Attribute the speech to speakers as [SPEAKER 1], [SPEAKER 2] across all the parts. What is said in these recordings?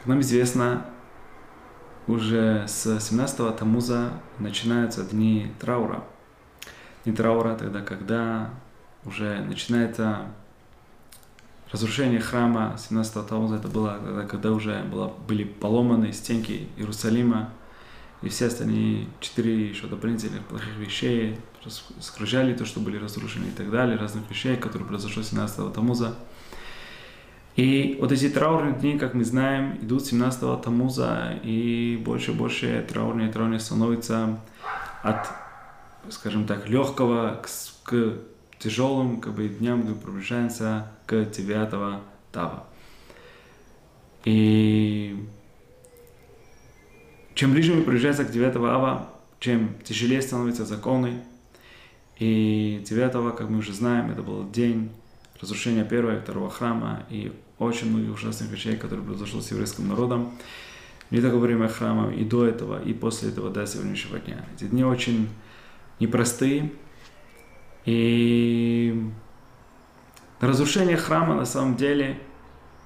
[SPEAKER 1] Как нам известно, уже с 17-го Тамуза начинаются дни траура. Дни траура тогда, когда уже начинается разрушение храма 17-го Тамуза. Это было тогда, когда уже было, были поломаны стенки Иерусалима, и все остальные четыре еще дополнительных плохих вещей скружали то, что были разрушены и так далее, разных вещей, которые произошло 17-го Тамуза. И вот эти траурные дни, как мы знаем, идут 17-го Тамуза, и больше и больше траурные и траурные становятся от, скажем так, легкого к, к тяжелым как бы, дням, мы приближаемся к 9 Тава. И чем ближе мы приближаемся к 9 Ава, чем тяжелее становятся законы. И 9, как мы уже знаем, это был день разрушения первого и второго храма и очень многих ужасных вещей, которые произошло с еврейским народом. Не только во время храма, и до этого, и после этого, до сегодняшнего дня. Эти дни очень непростые. И разрушение храма на самом деле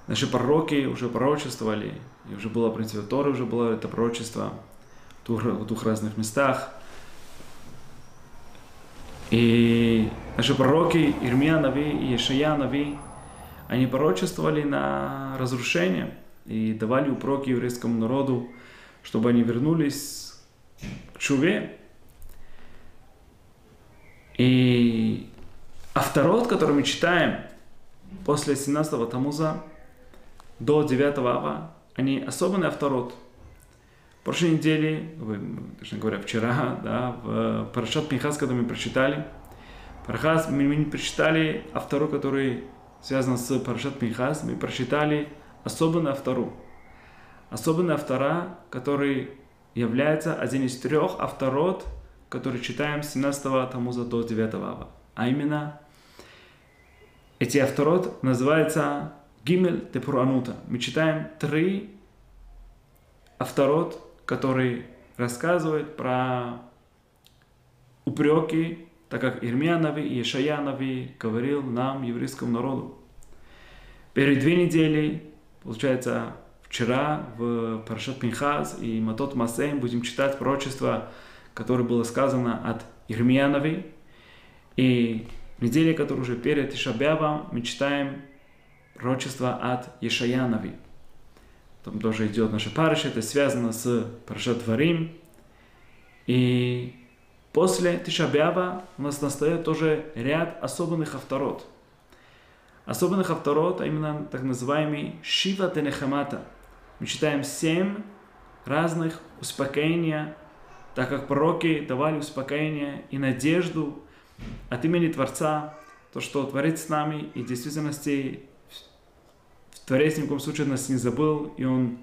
[SPEAKER 1] наши пророки уже пророчествовали, и уже было, в принципе, Торы уже было это пророчество в двух, в двух разных местах. И наши пророки Ирмия Нави и Ишая Нави, они пророчествовали на разрушение и давали упроки еврейскому народу, чтобы они вернулись к чуве. И авторот, который мы читаем после 17-го Тамуза до 9 Ава, они особенный авторот. В прошлой неделе, вы, точнее говоря, вчера, да, в Парашат Пинхас, когда мы прочитали, Парахас, мы, мы прочитали автору, который связан с Парашат Пинхас, мы прочитали особенно автору. Особенно автора, который является один из трех авторот, который читаем с 17 Тамуза до 9 Ава. А именно, эти авторот называются Гимель Тепуранута. Мы читаем три авторот, который рассказывает про упреки, так как Ирмиянови и Ешаянови говорил нам, еврейскому народу. Перед две недели, получается, вчера в Парашат Пинхаз и Матот Масейм будем читать пророчество, которое было сказано от Ирмиянови. И неделе, которая уже перед Ишабявом, мы читаем пророчество от Ешаянови. Там тоже идет наша парыша, это связано с Парашат Варим. И после Тишабява у нас настает тоже ряд особенных авторот. Особенных авторот, а именно так называемый Шива Тенехамата. Мы читаем семь разных успокоения, так как пророки давали успокоение и надежду от имени Творца, то, что Творец с нами, и в действительности Творец ни в коем случае нас не забыл, и Он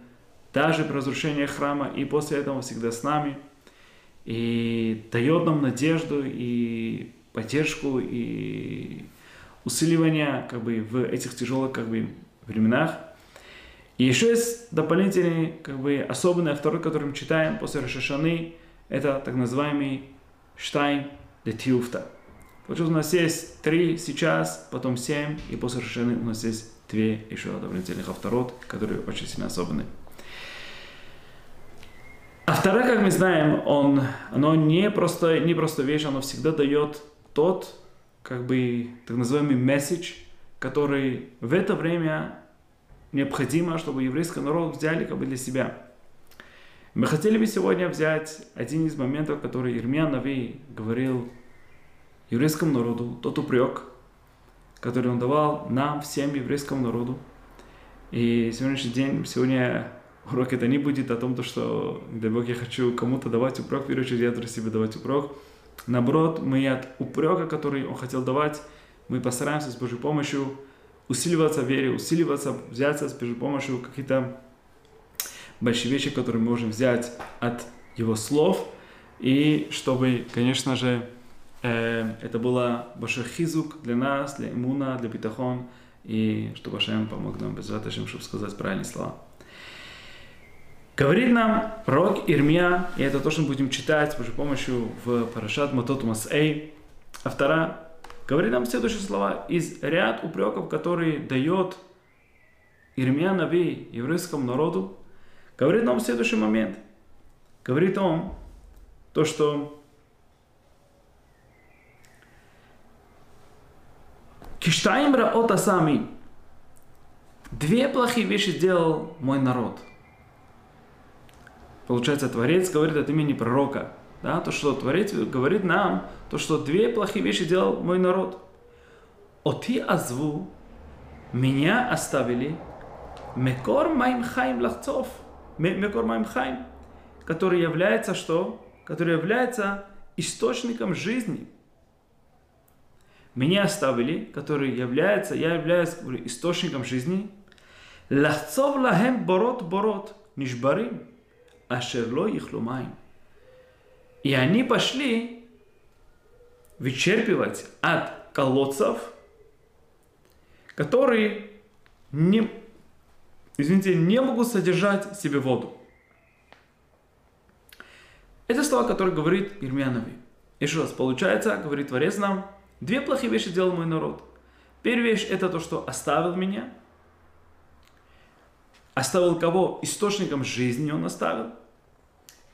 [SPEAKER 1] даже при разрушении храма и после этого всегда с нами, и дает нам надежду и поддержку и усиливание как бы, в этих тяжелых как бы, временах. И еще есть дополнительный, как бы, особенный второй, который мы читаем после Рашашаны, это так называемый Штайн де Тиуфта. Получилось, у нас есть три сейчас, потом семь, и после Рашашаны у нас есть две еще дополнительных авторот, которые очень сильно особенные. А вторая, как мы знаем, он, оно не просто, не просто вещь, оно всегда дает тот, как бы, так называемый месседж, который в это время необходимо, чтобы еврейский народ взяли как бы для себя. Мы хотели бы сегодня взять один из моментов, который Ирмия Нави говорил еврейскому народу, тот упрек, который он давал нам, всем еврейскому народу. И сегодняшний день, сегодня урок это не будет о том, то, что, дай Бог, я хочу кому-то давать упрек, в первую очередь я должен себе давать упрек. Наоборот, мы от упрека, который он хотел давать, мы постараемся с Божьей помощью усиливаться в вере, усиливаться, взяться с Божьей помощью какие-то большие вещи, которые мы можем взять от его слов, и чтобы, конечно же, Э, это было большой хизук для нас, для иммуна, для битахон, и чтобы Ашем помог нам без чтобы сказать правильные слова. Говорит нам пророк Ирмия, и это то, что мы будем читать Божьей помощью в Парашат Матот Эй. Автора говорит нам следующие слова из ряд упреков, которые дает Ирмия Нави еврейскому народу, говорит нам следующий момент. Говорит он, то, что Киштаим раота сами. Две плохие вещи сделал мой народ. Получается, Творец говорит от имени пророка. Да, то, что Творец говорит нам, то, что две плохие вещи делал мой народ. Оти азву, меня оставили, мекор моим хайм лахцов, мекор моим хайм, который является что? Который является источником жизни. Меня оставили, который является, я являюсь источником жизни. Лахцов лахем борот борот, нишбарим, ашерло их лумаем. И они пошли вычерпывать от колодцев, которые не, извините, не могут содержать себе воду. Это слова, которые говорит Ирмиянови. Еще раз, получается, говорит Творец нам, две плохие вещи делал мой народ. Первая вещь это то, что оставил меня. Оставил кого? Источником жизни он оставил.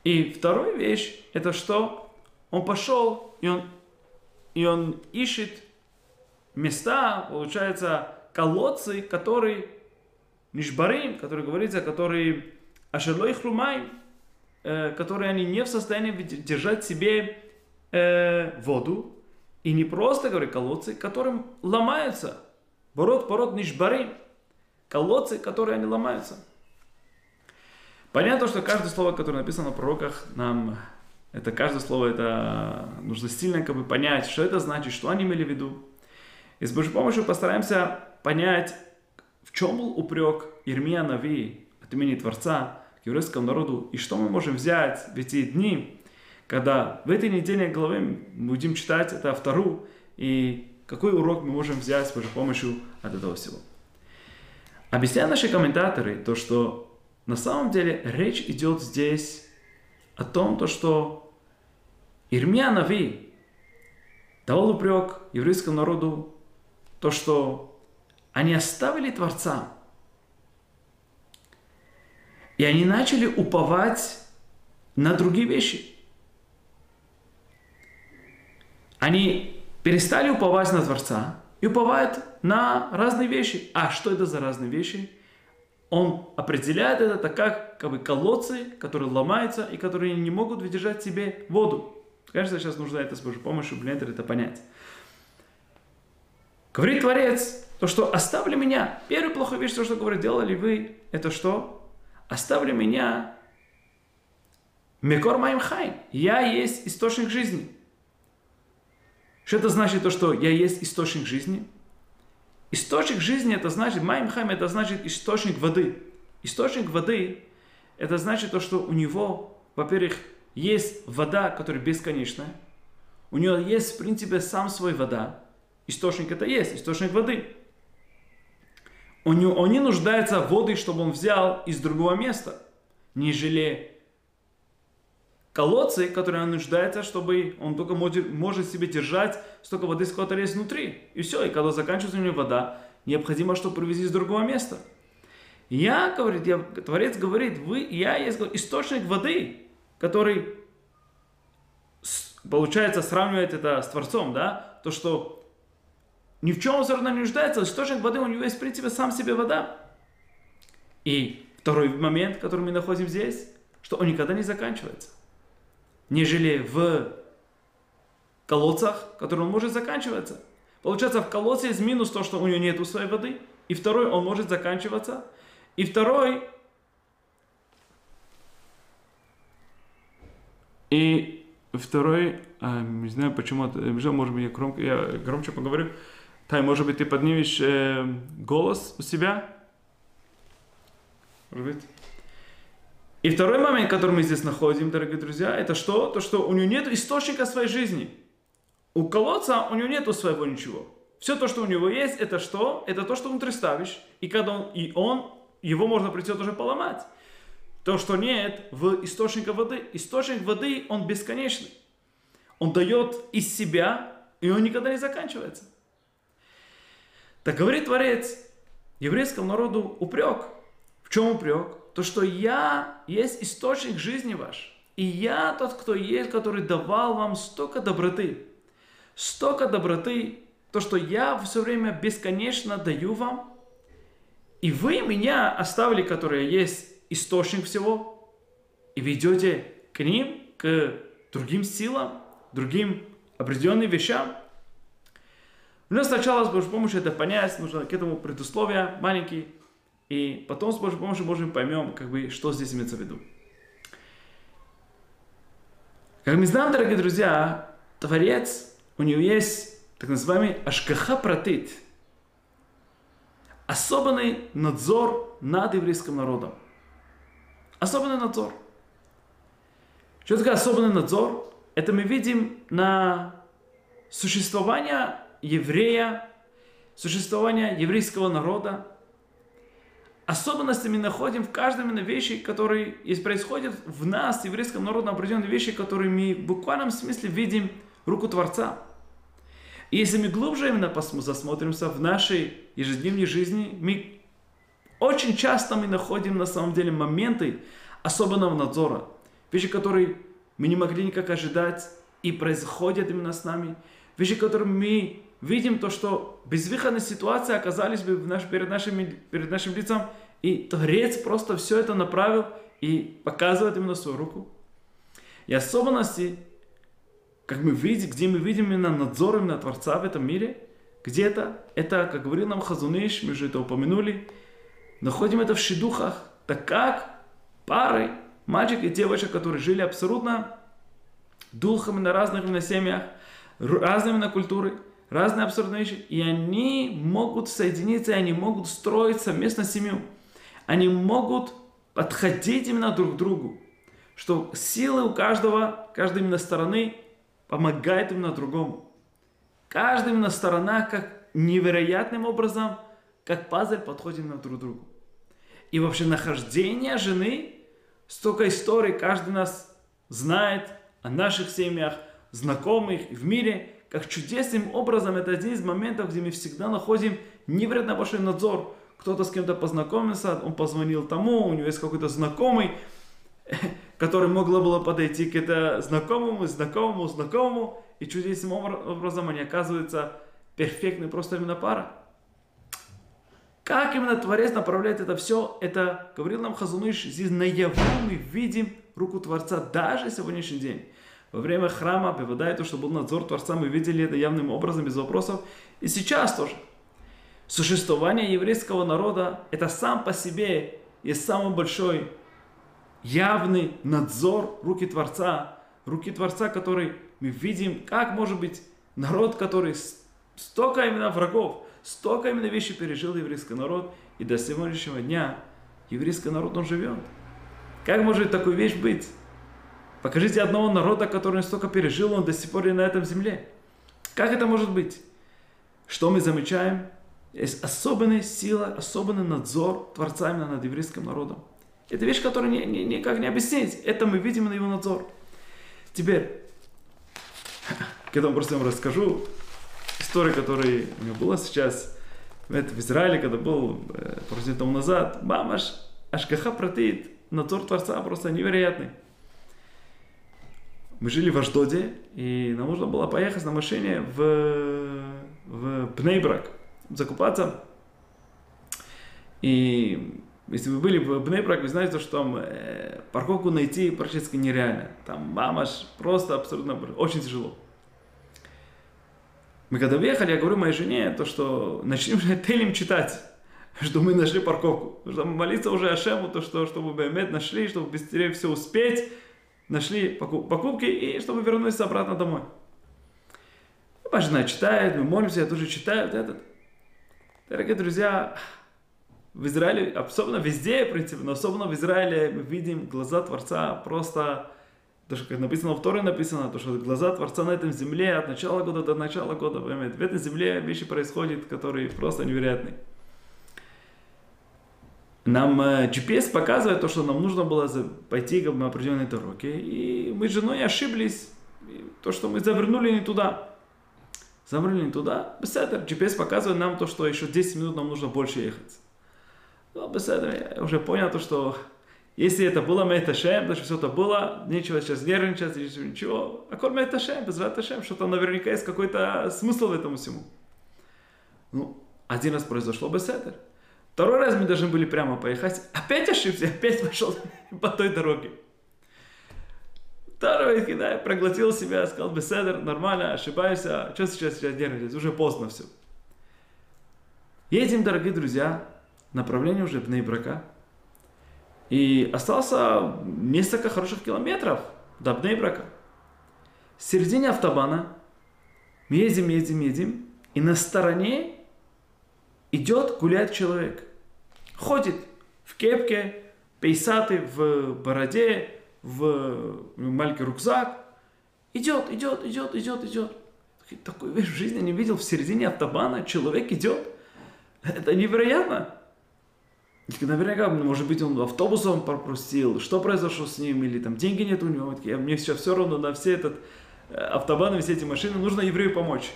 [SPEAKER 1] И вторая вещь, это что он пошел, и он, и он ищет места, получается, колодцы, которые Нишбарим, который говорится, которые Ашерлой Хрумай, э, которые они не в состоянии держать себе э, воду. И не просто, говорю, колодцы, которым ломаются. Бород, пород, Нишбарим. Колодцы, которые они ломаются. Понятно, что каждое слово, которое написано в пророках, нам это каждое слово, это нужно сильно как бы понять, что это значит, что они имели в виду. И с Божьей помощью постараемся понять, в чем был упрек Ирмия Нави от имени Творца к еврейскому народу, и что мы можем взять в эти дни, когда в этой недельной главе будем читать это вторую, и какой урок мы можем взять с Божьей помощью от этого всего. Объясняют наши комментаторы то, что на самом деле речь идет здесь о том, то, что Ирмия Нави дал упрек еврейскому народу, то, что они оставили Творца, и они начали уповать на другие вещи. Они перестали уповать на Творца и уповают на разные вещи. А что это за разные вещи? Он определяет это как, как бы колодцы, которые ломаются и которые не могут выдержать себе воду. Конечно, сейчас нужно это с Божьей помощью блендер это понять. Говорит Творец, то, что оставили меня. Первая плохая вещь, то, что говорит, делали вы, это что? Оставили меня Мекор моим хайм. Я есть источник жизни. Что это значит, то, что я есть источник жизни? Источник жизни это значит, Маймхайм это значит источник воды. Источник воды это значит то, что у него, во-первых, есть вода, которая бесконечная. У него есть, в принципе, сам свой вода. Источник это есть, источник воды. Он не, он не нуждается в воде, чтобы он взял из другого места, нежели колодцы, которые он нуждается, чтобы он только может, может себе держать столько воды, сколько есть внутри. И все, и когда заканчивается у него вода, необходимо, чтобы привезти из другого места. Я, говорит, я, Творец говорит, вы, я есть источник воды, который, получается, сравнивает это с Творцом, да, то, что ни в чем он все равно не нуждается, источник воды у него есть, в принципе, сам себе вода. И второй момент, который мы находим здесь, что он никогда не заканчивается нежели в колодцах, которые он может заканчиваться. Получается, в колодце есть минус то, что у него нет своей воды. И второй, он может заканчиваться. И второй, и второй, а, не знаю почему, может быть, я громко, я громче поговорю. Тай, может быть, ты поднимешь э, голос у себя? Может быть? И второй момент, который мы здесь находим, дорогие друзья, это что? То, что у него нет источника своей жизни. У колодца у него нет своего ничего. Все то, что у него есть, это что? Это то, что внутри ставишь. И когда он, и он, его можно прийти тоже поломать. То, что нет в источнике воды. Источник воды, он бесконечный. Он дает из себя, и он никогда не заканчивается. Так говорит Творец еврейскому народу упрек. В чем упрек? То, что я есть источник жизни ваш. И я тот, кто есть, который давал вам столько доброты. Столько доброты, то, что я все время бесконечно даю вам. И вы меня оставили, который есть источник всего, и ведете к ним, к другим силам, другим определенным вещам. Но сначала с Божьей помощью это понять, нужно к этому предусловия маленький, и потом с Божьей помощью, можем поймем, как бы, что здесь имеется в виду. Как мы знаем, дорогие друзья, Творец, у него есть так называемый ашкаха пратит, особенный надзор над еврейским народом. Особенный надзор. Что такое особенный надзор? Это мы видим на существование еврея, существование еврейского народа, особенности мы находим в каждом именно вещи, которые происходят в нас, еврейском народе, определенные вещи, которые мы в буквальном смысле видим руку Творца. И если мы глубже именно засмотримся в нашей ежедневной жизни, мы очень часто мы находим на самом деле моменты особенного надзора. Вещи, которые мы не могли никак ожидать и происходят именно с нами. Вещи, которые мы видим то, что безвыходные ситуации оказались бы наш, перед, нашими, перед нашим лицом, и Творец просто все это направил и показывает именно свою руку. И особенности, как мы видим, где мы видим именно надзор именно Творца в этом мире, где-то, это, как говорил нам Хазуныш, мы же это упомянули, находим это в шедухах, так как пары, мальчик и девочка, которые жили абсолютно духами на разных именно семьях, разными на культуры, разные абсурдные вещи, и они могут соединиться, и они могут строить совместно семью. Они могут подходить именно друг к другу, что силы у каждого, каждой именно стороны помогает именно другому. Каждая именно сторона как невероятным образом, как пазль подходит именно друг к другу. И вообще нахождение жены, столько историй каждый нас знает о наших семьях, знакомых в мире – как чудесным образом это один из моментов, где мы всегда находим невероятно большой надзор. Кто-то с кем-то познакомился, он позвонил тому, у него есть какой-то знакомый, который могло было подойти к это знакомому, знакомому, знакомому, и чудесным образом они оказываются перфектной просто именно пара. Как именно Творец направляет это все, это говорил нам Хазуныш, здесь наяву мы видим руку Творца даже сегодняшний день. Во время храма, приводая то, что был надзор Творца, мы видели это явным образом, без вопросов. И сейчас тоже. Существование еврейского народа – это сам по себе есть самый большой явный надзор руки Творца. Руки Творца, который мы видим, как может быть народ, который столько именно врагов, столько именно вещей пережил еврейский народ, и до сегодняшнего дня еврейский народ, он живет. Как может такую вещь быть? Покажите одного народа, который столько пережил, он до сих пор и на этом земле. Как это может быть? Что мы замечаем? Есть особенная сила, особенный надзор Творца именно над еврейским народом. Это вещь, которую ни, ни, никак не объяснить. Это мы видим на его надзор. Теперь, к этому просто вам расскажу историю, которая у меня была сейчас в Израиле, когда был э, пару тому назад. Мамаш, Ашкаха протеит, надзор Творца просто невероятный мы жили в Аждоде, и нам нужно было поехать на машине в, в Пнейбрак, закупаться. И если вы были в Бнейбрак, вы знаете, что там э, парковку найти практически нереально. Там мамаш просто абсолютно очень тяжело. Мы когда въехали, я говорю моей жене, то, что начнем телем читать, что мы нашли парковку. Что молиться уже Ашему, то, что, чтобы мы нашли, чтобы быстрее все успеть, нашли покупки и чтобы вернулись обратно домой. Моя жена читает, мы молимся, я тоже читаю. Вот этот. Дорогие друзья, в Израиле, особенно везде, в принципе, но особенно в Израиле мы видим глаза Творца просто, то, что как написано в Торе написано, то, что глаза Творца на этом земле от начала года до начала года, понимаете, в этой земле вещи происходят, которые просто невероятные нам э, GPS показывает то, что нам нужно было пойти на определенной дороге. И мы с женой ошиблись. То, что мы завернули не туда. Завернули не туда. Беседер. GPS показывает нам то, что еще 10 минут нам нужно больше ехать. Ну, беседер. Я уже понял то, что Если это было Меташем, даже все это было, нечего сейчас нервничать, ничего. А коль Меташем, без Меташем, что-то наверняка есть какой-то смысл в этом всему. Ну, один раз произошло беседер. Второй раз мы должны были прямо поехать. Опять ошибся, опять пошел по той дороге. Второй, я проглотил себя, сказал, беседер, нормально, ошибаюсь, а что сейчас, сейчас нервничать, уже поздно все. Едем, дорогие друзья, направление уже Бнейбрака. И остался несколько хороших километров до Бнейбрака. В середине автобана мы едем, едем, едем, и на стороне идет, гуляет человек. Ходит в кепке, пейсаты в бороде, в маленький рюкзак. Идет, идет, идет, идет, идет. Такой вещь в жизни не видел в середине автобана. Человек идет. Это невероятно. Наверняка, может быть, он автобусом пропустил, что произошло с ним, или там деньги нет у него. Мне сейчас все равно на все этот э, автобан все эти машины, нужно еврею помочь.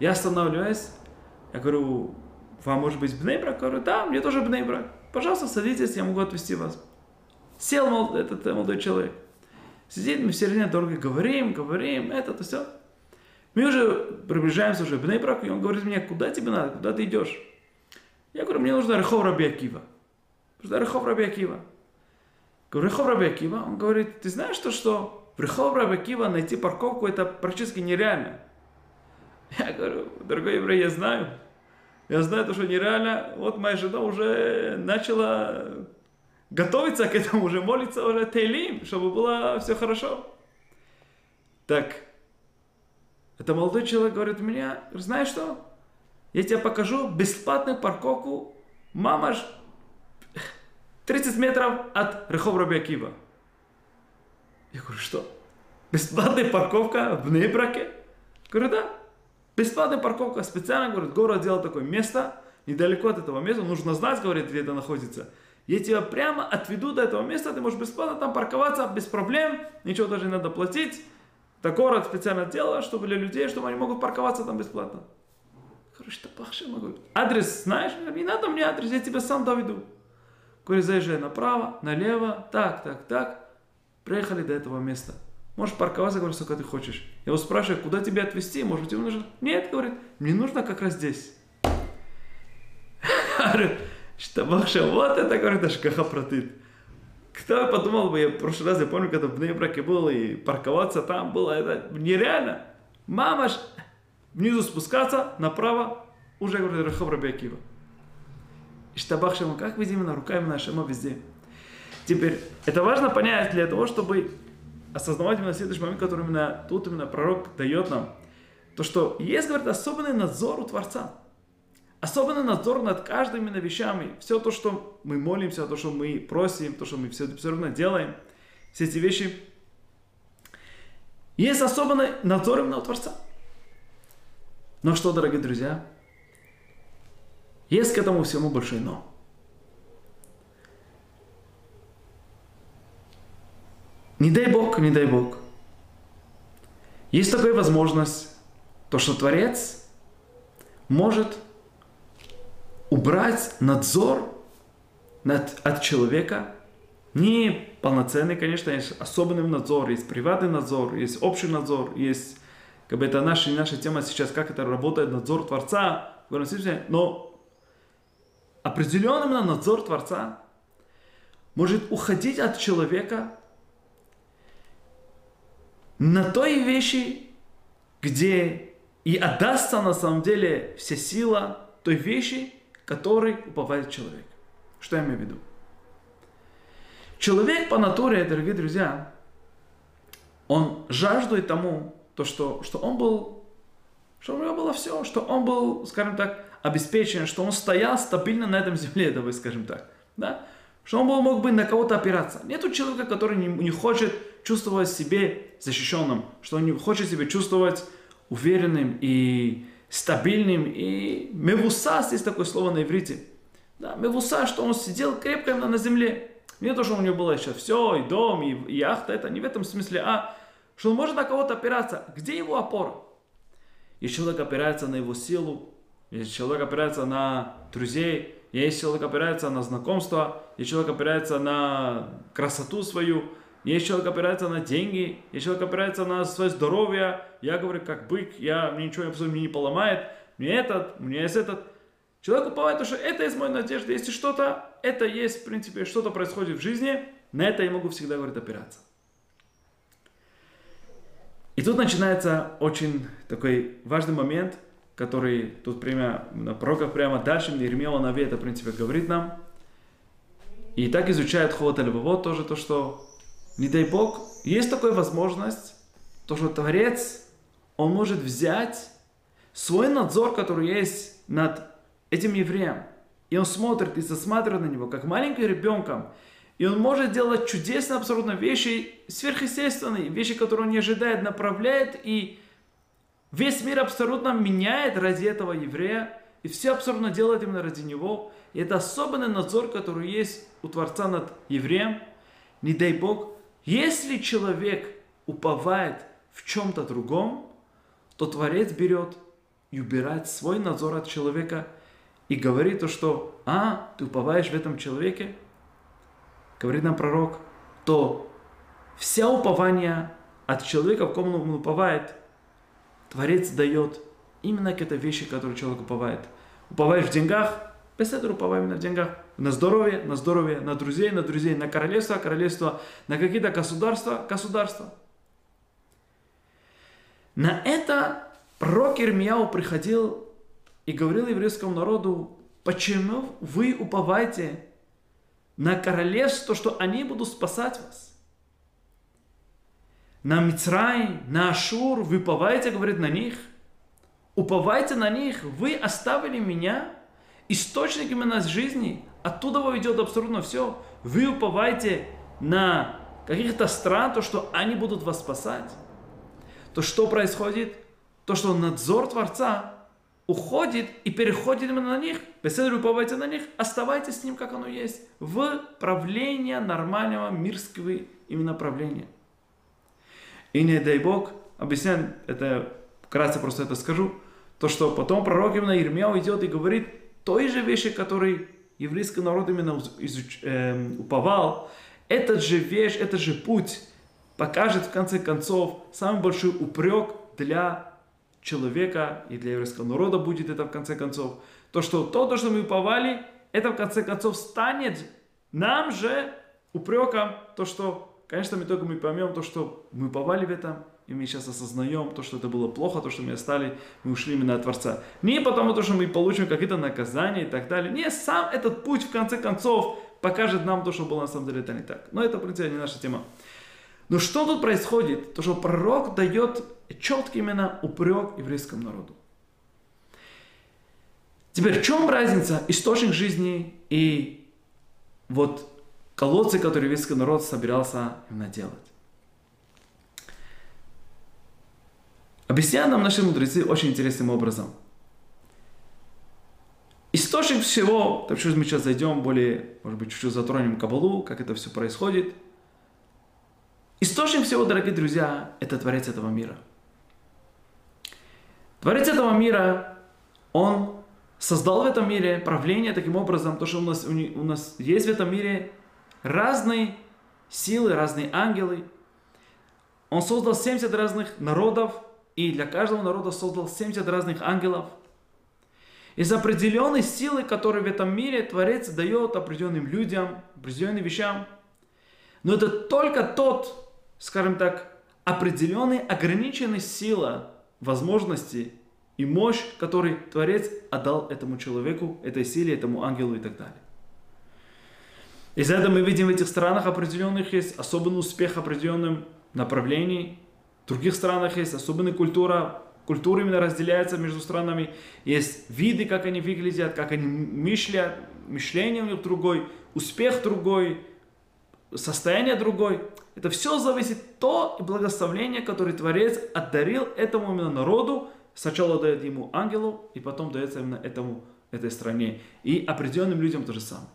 [SPEAKER 1] Я останавливаюсь, я говорю, вам может быть Бнейбрак? Я говорю, да, мне тоже Бнейбрак. Пожалуйста, садитесь, я могу отвезти вас. Сел мол, этот э, молодой человек. Сидит, мы в середине дороги говорим, говорим, это, то все. Мы уже приближаемся уже к Бнейбраку, и он говорит мне, куда тебе надо, куда ты идешь? Я говорю, мне нужно Рехов Раби Акива. Нужно Рехов Раби Акива. Говорю, Рехов Раби Акива. Он говорит, ты знаешь то, что в Рехов Раби Акива найти парковку это практически нереально. Я говорю, дорогой еврей, я знаю. Я знаю, то, что нереально. Вот моя жена уже начала готовиться к этому, уже молиться уже Тейлим, чтобы было все хорошо. Так, это молодой человек говорит мне, знаешь что? Я тебе покажу бесплатную парковку. Мама ж 30 метров от Рехов Рабиакива. Я говорю, что? Бесплатная парковка в Нейбраке? Говорю, да. Бесплатная парковка, специально, говорит, город сделал такое место, недалеко от этого места, нужно знать, говорит, где это находится. Я тебя прямо отведу до этого места, ты можешь бесплатно там парковаться, без проблем, ничего даже не надо платить. Это город специально делал, чтобы для людей, чтобы они могут парковаться там бесплатно. Говорю, что пахшем, говорю, адрес знаешь? Не надо мне адрес, я тебя сам доведу. Говорю, заезжай направо, налево, так, так, так. Приехали до этого места. Можешь парковаться, говорю, сколько ты хочешь. Я его спрашиваю, куда тебя отвезти? Может быть, тебе нужно? Нет, говорит, мне нужно как раз здесь. Что, Маша, вот это, говорит, ашкаха протыт. Кто подумал бы, я в прошлый раз, я помню, когда в Нейбраке был, и парковаться там было, это нереально. Мама ж, внизу спускаться, направо, уже, говорит, Рахав Рабиакива. Штабах Шема, как видим, на руками нашего везде. Теперь, это важно понять для того, чтобы осознавать именно следующий момент, который именно тут именно пророк дает нам. То, что есть, говорит, особенный надзор у Творца. Особенный надзор над каждыми именно вещами. Все то, что мы молимся, то, что мы просим, то, что мы все, все равно делаем, все эти вещи. Есть особенный надзор именно у Творца. Но что, дорогие друзья, есть к этому всему большой но. Не дай Бог, не дай Бог. Есть такая возможность, то, что Творец может убрать надзор над, от человека, не полноценный, конечно, есть особенный надзор, есть приватный надзор, есть общий надзор, есть, как бы это наша, наша тема сейчас, как это работает надзор Творца, но определенный надзор Творца может уходить от человека на той вещи, где и отдастся на самом деле вся сила той вещи, которой уповает человек. Что я имею в виду? Человек по натуре, дорогие друзья, он жаждует тому, то, что, что он был, что у него было все, что он был, скажем так, обеспечен, что он стоял стабильно на этом земле, давай скажем так. Да? Что он мог бы на кого-то опираться. Нету человека, который не, не хочет чувствовать себя защищенным, что он не хочет себя чувствовать уверенным и стабильным. И мевусас, есть такое слово на иврите. Да, мевусас, что он сидел крепко именно на земле. Не то, что у него было еще все, и дом, и, и яхта, это не в этом смысле, а что он может на кого-то опираться. Где его опора? Если человек опирается на его силу, если человек опирается на друзей, есть человек опирается на знакомство, есть человек опирается на красоту свою, есть человек опирается на деньги, есть человек опирается на свое здоровье. Я говорю, как бык, я, мне ничего абсолютно не поломает. Мне этот, мне есть этот. Человек уповает, что это есть моя надежда. Если что-то, это есть, в принципе, что-то происходит в жизни, на это я могу всегда, говорит, опираться. И тут начинается очень такой важный момент, который тут прямо на пророках прямо дальше Ирмео Нави это, в принципе, говорит нам. И так изучает Ховат вот тоже то, что, не дай Бог, есть такая возможность, то, что Творец, он может взять свой надзор, который есть над этим евреем, и он смотрит и засматривает на него, как маленьким ребенком, и он может делать чудесные абсолютно вещи, сверхъестественные, вещи, которые он не ожидает, направляет, и весь мир абсолютно меняет ради этого еврея, и все абсолютно делает именно ради него. И это особенный надзор, который есть у Творца над евреем. Не дай Бог, если человек уповает в чем-то другом, то Творец берет и убирает свой надзор от человека и говорит то, что «А, ты уповаешь в этом человеке?» говорит нам пророк, то вся упование от человека, в ком он уповает, Творец дает именно к этой вещи, которую человек уповает. Уповаешь в деньгах, этого уповай именно в деньгах. На здоровье, на здоровье, на друзей, на друзей, на королевство, королевство, на какие-то государства, государства. На это пророк Ирмияу приходил и говорил еврейскому народу, почему вы уповаете на королевство, что они будут спасать вас. На Мицрай, на Ашур, вы уповаете, говорит, на них. Уповайте на них, вы оставили меня, источниками нас жизни, оттуда войдет абсолютно все. Вы уповаете на каких-то стран, то, что они будут вас спасать. То, что происходит? То, что надзор Творца уходит и переходит именно на них, беседуйте, уповайте на них, оставайтесь с ним, как оно есть, в правление нормального мирского именно правления. И не дай Бог, объясняю, это вкратце просто это скажу, то, что потом пророк именно Ирмия идет и говорит той же вещи, которые еврейский народ именно изуч, э, уповал, этот же вещь, этот же путь покажет в конце концов самый большой упрек для человека и для еврейского народа будет это в конце концов. То, что то, то что мы уповали, это в конце концов станет нам же упреком, то, что, конечно, мы только мы поймем то, что мы уповали в этом, и мы сейчас осознаем то, что это было плохо, то, что мы остались, мы ушли именно от Творца. Не потому, то, что мы получим какие-то наказания и так далее. Не, сам этот путь, в конце концов, покажет нам то, что было на самом деле это не так. Но это, в принципе, не наша тема. Но что тут происходит? То, что пророк дает четкий именно упрек еврейскому народу. Теперь, в чем разница источник жизни и вот колодцы, которые еврейский народ собирался именно делать? Объясняют нам наши мудрецы очень интересным образом. Источник всего, так что мы сейчас зайдем более, может быть, чуть-чуть затронем Кабалу, как это все происходит – Источник всего, дорогие друзья, это Творец этого мира. Творец этого мира, Он создал в этом мире правление таким образом, то, что у нас, у нас есть в этом мире разные силы, разные ангелы. Он создал 70 разных народов, и для каждого народа создал 70 разных ангелов. Из определенной силы, которую в этом мире Творец дает определенным людям, определенным вещам. Но это только тот скажем так, определенная ограниченная сила, возможности и мощь, который Творец отдал этому человеку, этой силе, этому ангелу и так далее. Из этого мы видим в этих странах определенных есть особенный успех определенным направлений. В других странах есть особенная культура. Культура именно разделяется между странами. Есть виды, как они выглядят, как они мышлят, мышление у них другой, успех другой, состояние другой. Это все зависит то благословение, которое Творец отдарил этому именно народу. Сначала дает ему ангелу, и потом дается именно этому, этой стране. И определенным людям то же самое.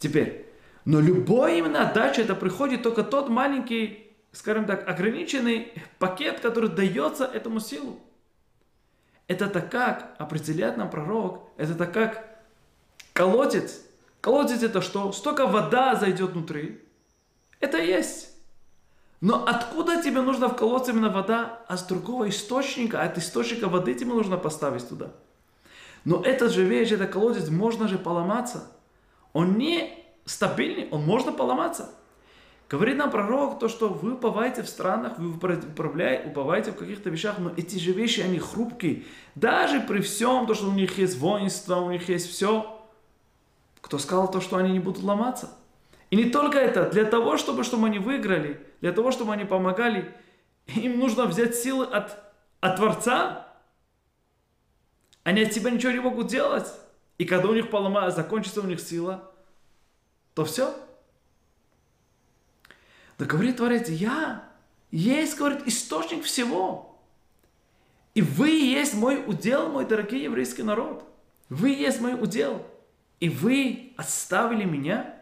[SPEAKER 1] Теперь, но любой именно отдача, это приходит только тот маленький, скажем так, ограниченный пакет, который дается этому силу. Это так как, определяет нам пророк, это так как колодец. Колодец это что? Столько вода зайдет внутри. Это есть. Но откуда тебе нужно в колодце именно вода? А с другого источника, а от источника воды тебе нужно поставить туда. Но этот же вещь, этот колодец, можно же поломаться. Он не стабильный, он можно поломаться. Говорит нам пророк то, что вы уповаете в странах, вы управляете, уповаете в каких-то вещах, но эти же вещи, они хрупкие. Даже при всем, то, что у них есть воинство, у них есть все. Кто сказал то, что они не будут ломаться? И не только это, для того, чтобы, чтобы они выиграли, для того, чтобы они помогали, им нужно взять силы от, от Творца. Они от себя ничего не могут делать. И когда у них поломается, закончится у них сила, то все – да говорит Творец, я есть, говорит, источник всего. И вы есть мой удел, мой дорогой еврейский народ. Вы есть мой удел. И вы оставили меня.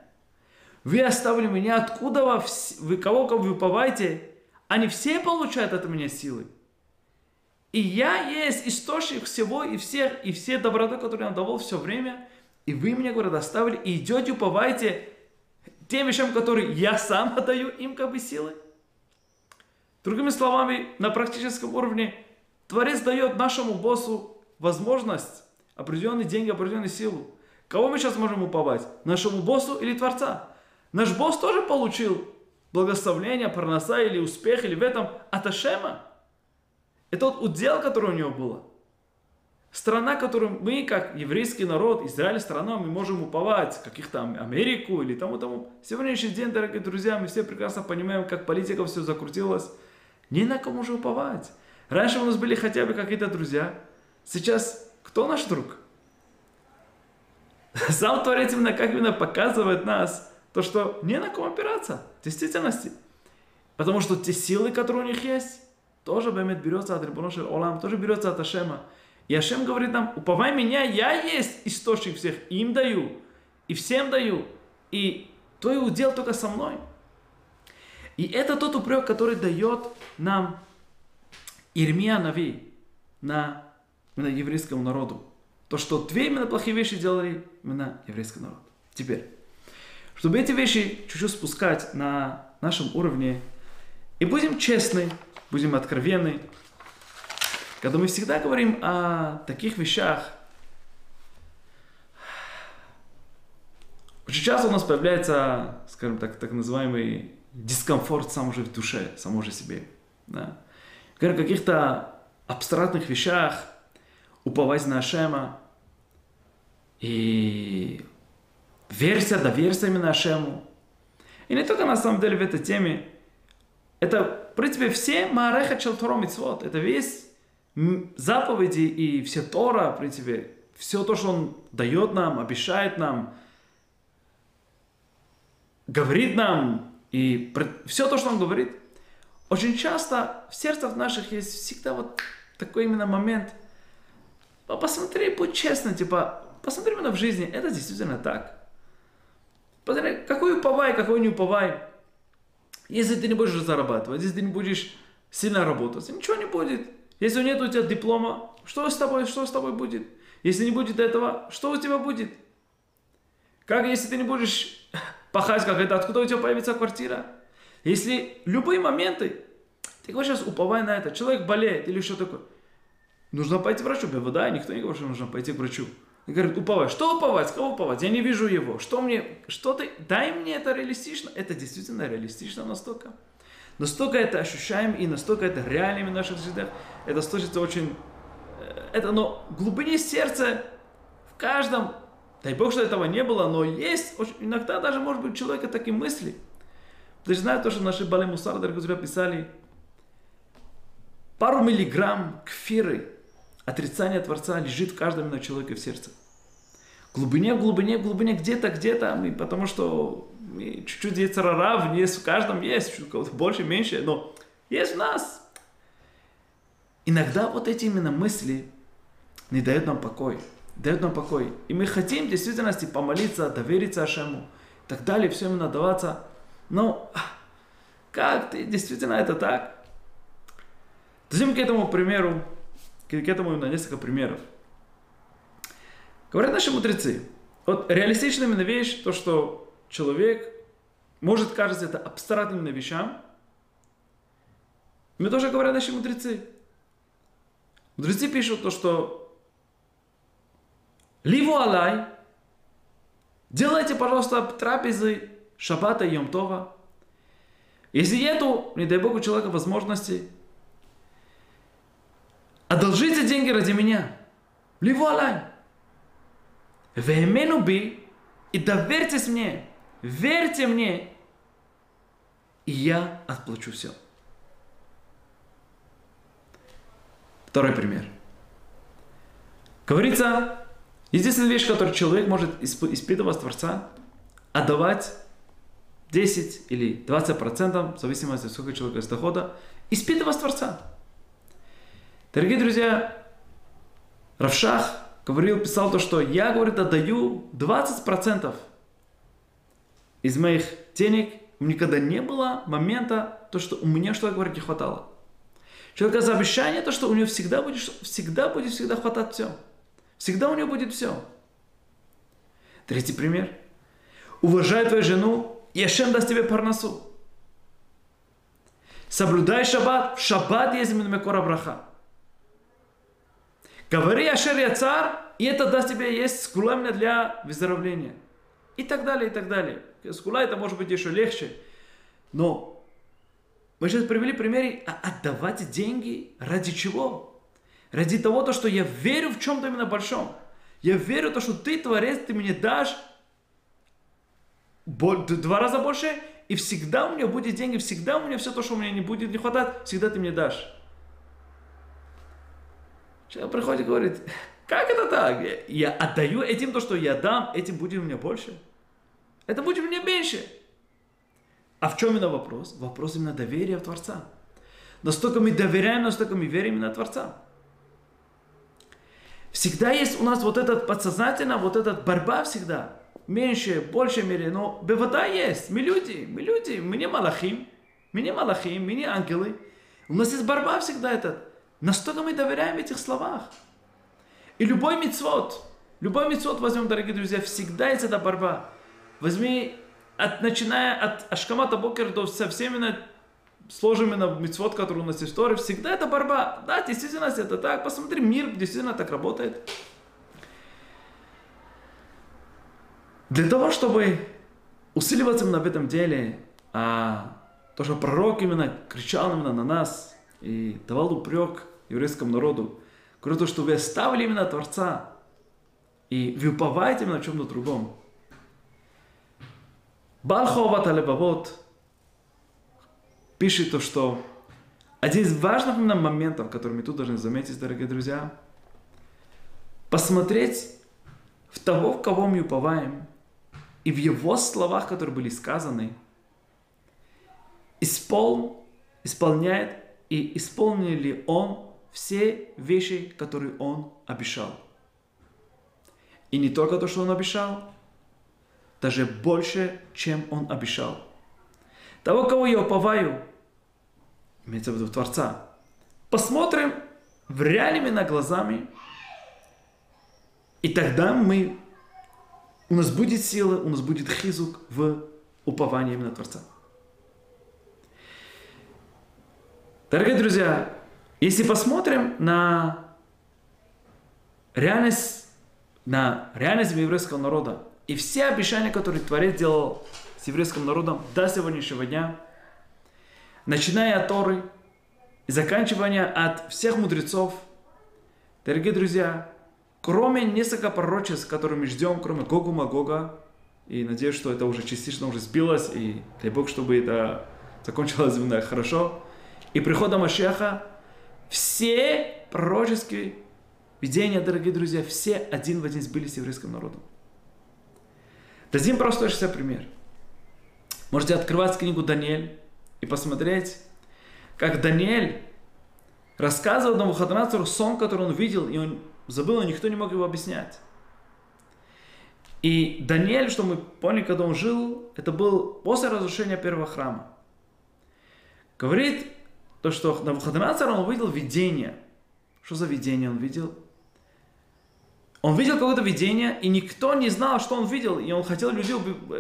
[SPEAKER 1] Вы оставили меня. Откуда вы, вы кого кого вы уповаете? Они все получают от меня силы. И я есть источник всего и всех, и все доброты, которые я давал все время. И вы меня, говорят, оставили, и идете, уповайте тем вещам, которые я сам отдаю им как бы силы. Другими словами, на практическом уровне Творец дает нашему боссу возможность, определенные деньги, определенную силу. Кого мы сейчас можем уповать? Нашему боссу или Творца? Наш босс тоже получил благословление, проноса или успех, или в этом от Ашема. Это тот удел, который у него было. Страна, которую мы, как еврейский народ, Израиль страна, мы можем уповать, каких-то Америку или тому-тому. Сегодняшний день, дорогие друзья, мы все прекрасно понимаем, как политика все закрутилась. Не на кому же уповать. Раньше у нас были хотя бы какие-то друзья. Сейчас кто наш друг? Сам Творец именно как именно показывает нас, то, что не на ком опираться в действительности. Потому что те силы, которые у них есть, тоже Бемет берется от Рибоношер Олам, тоже берется от Ашема. И Ашем говорит нам, уповай меня, я есть источник всех, им даю, и всем даю, и твой удел только со мной. И это тот упрек, который дает нам Ирмия Нави на именно еврейскому народу. То, что две именно плохие вещи делали именно еврейский народ. Теперь, чтобы эти вещи чуть-чуть спускать на нашем уровне, и будем честны, будем откровенны, когда мы всегда говорим о таких вещах, очень часто у нас появляется, скажем так, так называемый дискомфорт сам уже в душе, само же себе. Да? Говорим о каких-то абстрактных вещах, уповать на Ашема, и версия, доверься именно Ашему. И не только на самом деле в этой теме, это, принципе, все Маареха Челтором это весь заповеди и все Тора, в принципе, все то, что Он дает нам, обещает нам, говорит нам, и все то, что Он говорит, очень часто в сердцах наших есть всегда вот такой именно момент. Посмотри, будь честным, типа, посмотри именно в жизни, это действительно так. Посмотри, какой уповай, какой не уповай. Если ты не будешь зарабатывать, если ты не будешь сильно работать, ничего не будет. Если нет у тебя диплома, что с тобой, что с тобой будет? Если не будет этого, что у тебя будет? Как если ты не будешь пахать как это, откуда у тебя появится квартира? Если любые моменты, ты говоришь сейчас уповай на это, человек болеет или что такое, нужно пойти к врачу. Да, никто не говорит, что нужно пойти к врачу. И говорит, уповай. Что уповать? Кого уповать? Я не вижу его. Что мне? Что ты? Дай мне это реалистично. Это действительно реалистично настолько. Настолько это ощущаем и настолько это реально в наших жизнях. Это слышится очень... Э, это, но в глубине сердца, в каждом, дай Бог, что этого не было, но есть, очень, иногда даже, может быть, у человека такие мысли. Ты же знаешь то, что наши Бали Мусар, дорогие друзья, писали, пару миллиграмм кфиры, отрицания Творца лежит в каждом именно человеке в сердце. В глубине, в глубине, глубине, где-то, где-то, потому что чуть-чуть яйцерара есть в каждом есть, чуть кого-то больше, меньше, но есть в нас. Иногда вот эти именно мысли не дают нам покой, дают нам покой. И мы хотим в действительности помолиться, довериться Ашему, и так далее, все именно даваться. Но как ты, действительно это так? Дадим к этому примеру, к этому на несколько примеров. Говорят наши мудрецы, вот реалистичная именно вещь, то, что человек может кажется это абстрактным вещам. Мне тоже говорят наши мудрецы. Мудрецы пишут то, что Ливу Алай, делайте, пожалуйста, трапезы Шабата и Йомтова. Если нету, не дай Бог, у человека возможности, одолжите деньги ради меня. Ливу Алай. Веемену би и доверьтесь мне. Верьте мне, и я отплачу все. Второй пример. Говорится, единственная вещь, которую человек может испытывать от Творца, отдавать 10 или 20 процентов, в зависимости от сколько человека есть дохода, испытывать Творца. Дорогие друзья, Равшах говорил, писал то, что я, говорит, отдаю 20 процентов из моих денег никогда не было момента, то, что у меня что говорить не хватало. Человека за обещание, то, что у него всегда будет, всегда будет всегда хватать все. Всегда у него будет все. Третий пример. Уважай твою жену, и Ашем даст тебе парносу. Соблюдай шаббат. В шаббат есть Мекора Браха. Говори Ашер я царь, и это даст тебе есть скуламня для выздоровления. И так далее, и так далее. Скула это может быть еще легче. Но мы сейчас привели примеры, а отдавать деньги ради чего? Ради того, то, что я верю в чем-то именно большом. Я верю в то, что ты, Творец, ты мне дашь два раза больше, и всегда у меня будет деньги, всегда у меня все то, что у меня не будет не хватать, всегда ты мне дашь. Человек приходит и говорит, как это так? Я, отдаю этим то, что я дам, этим будет у меня больше. Это будет мне меньше. А в чем именно вопрос? Вопрос именно доверия в Творца. Настолько мы доверяем, настолько мы верим именно Творца. Всегда есть у нас вот этот подсознательно, вот этот борьба всегда. Меньше, больше мере, но вода есть. Мы люди, мы люди, мы не малахим. Мы не малахим, мы не ангелы. У нас есть борьба всегда этот. Настолько мы доверяем в этих словах. И любой мицвод, любой мицвод возьмем, дорогие друзья, всегда есть эта борьба. Возьми, от, начиная от Ашкамата Бокер до со всеми на, сложными на митцвот, который у нас есть в всегда это борьба. Да, действительно, это так. Посмотри, мир действительно так работает. Для того, чтобы усиливаться именно в этом деле, а то, что пророк именно кричал именно на нас и давал упрек еврейскому народу, говорит то, что вы оставили именно Творца и вы уповаете на чем-то другом. Балховат Алебавот пишет то, что один из важных моментов, который мы тут должны заметить, дорогие друзья, посмотреть в того, в кого мы уповаем, и в его словах, которые были сказаны, испол, исполняет и исполнил ли он все вещи, которые он обещал. И не только то, что он обещал, даже больше, чем он обещал. Того, кого я уповаю, имеется в виду Творца, посмотрим в реальными на глазами, и тогда мы, у нас будет сила, у нас будет хизук в уповании именно Творца. Дорогие друзья, если посмотрим на реальность, на реальность еврейского народа, и все обещания, которые Творец делал с еврейским народом до сегодняшнего дня, начиная от Торы и заканчивая от всех мудрецов, дорогие друзья, кроме несколько пророчеств, которые мы ждем, кроме Гогу Магога, и надеюсь, что это уже частично уже сбилось, и дай Бог, чтобы это закончилось именно хорошо. И приходом Машеха все пророческие видения, дорогие друзья, все один в один сбились с еврейским народом. Дадим простой сейчас пример. Можете открывать книгу Даниэль и посмотреть, как Даниэль рассказывал Навуходоносору сон, который он видел, и он забыл, и никто не мог его объяснять. И Даниэль, что мы поняли, когда он жил, это был после разрушения первого храма. Говорит то, что Навуходоносор он увидел видение. Что за видение он видел? он видел какое-то видение, и никто не знал, что он видел. И он хотел людей,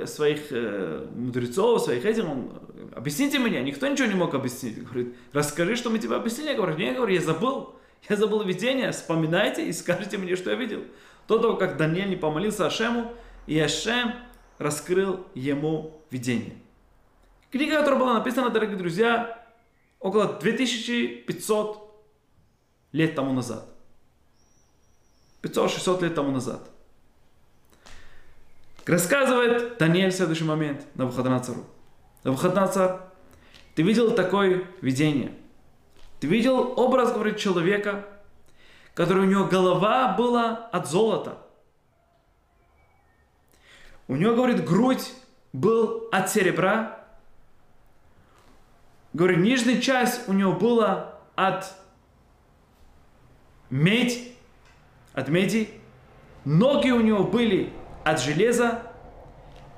[SPEAKER 1] своих э, мудрецов, своих этих, он, объясните мне, никто ничего не мог объяснить. Говорит, расскажи, что мы тебе объяснили. Я говорю, не, я говорю, я забыл. Я забыл видение, вспоминайте и скажите мне, что я видел. До того, как Даниэль не помолился Ашему, и Ашем раскрыл ему видение. Книга, которая была написана, дорогие друзья, около 2500 лет тому назад. 500-600 лет тому назад. Рассказывает Даниэль в следующий момент на Навуходонацару. Навуходонацар, ты видел такое видение. Ты видел образ, говорит, человека, который у него голова была от золота. У него, говорит, грудь был от серебра. Говорит, нижняя часть у него была от медь от меди, ноги у него были от железа,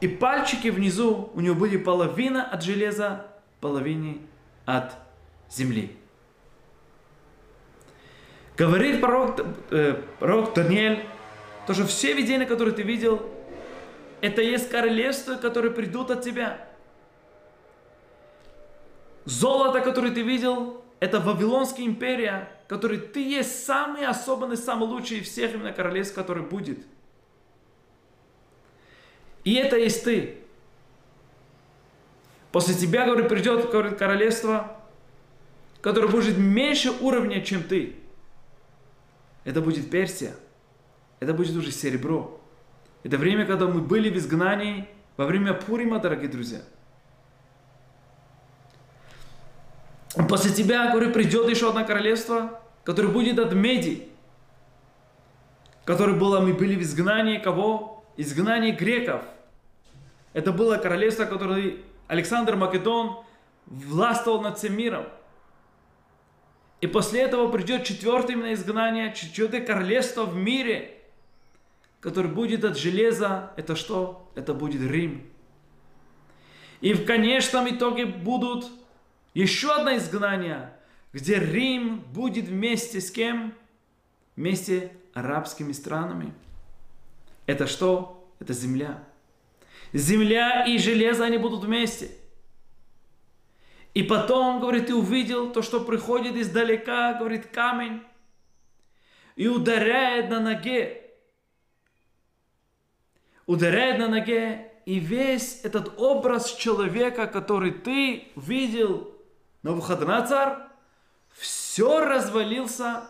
[SPEAKER 1] и пальчики внизу у него были половина от железа, половина от земли. Говорит пророк, э, пророк Даниэль, то, что все видения, которые ты видел, это есть королевства, которые придут от тебя. Золото, которое ты видел, это Вавилонская империя, который ты есть самый особенный, самый лучший из всех именно королевств, который будет. И это есть ты. После тебя, говорит, придет говорит, королевство, которое будет меньше уровня, чем ты. Это будет Персия. Это будет уже серебро. Это время, когда мы были в изгнании, во время Пурима, дорогие друзья – После тебя, говорю, придет еще одно королевство, которое будет от меди, которое было, мы были в изгнании кого? Изгнании греков. Это было королевство, которое Александр Македон властвовал над всем миром. И после этого придет четвертое именно изгнание, четвертое королевство в мире, которое будет от железа. Это что? Это будет Рим. И в конечном итоге будут еще одно изгнание, где Рим будет вместе с кем? Вместе арабскими странами. Это что? Это земля. Земля и железо, они будут вместе. И потом, говорит, ты увидел то, что приходит издалека, говорит, камень, и ударяет на ноге. Ударяет на ноге, и весь этот образ человека, который ты видел Навуходонацар все развалился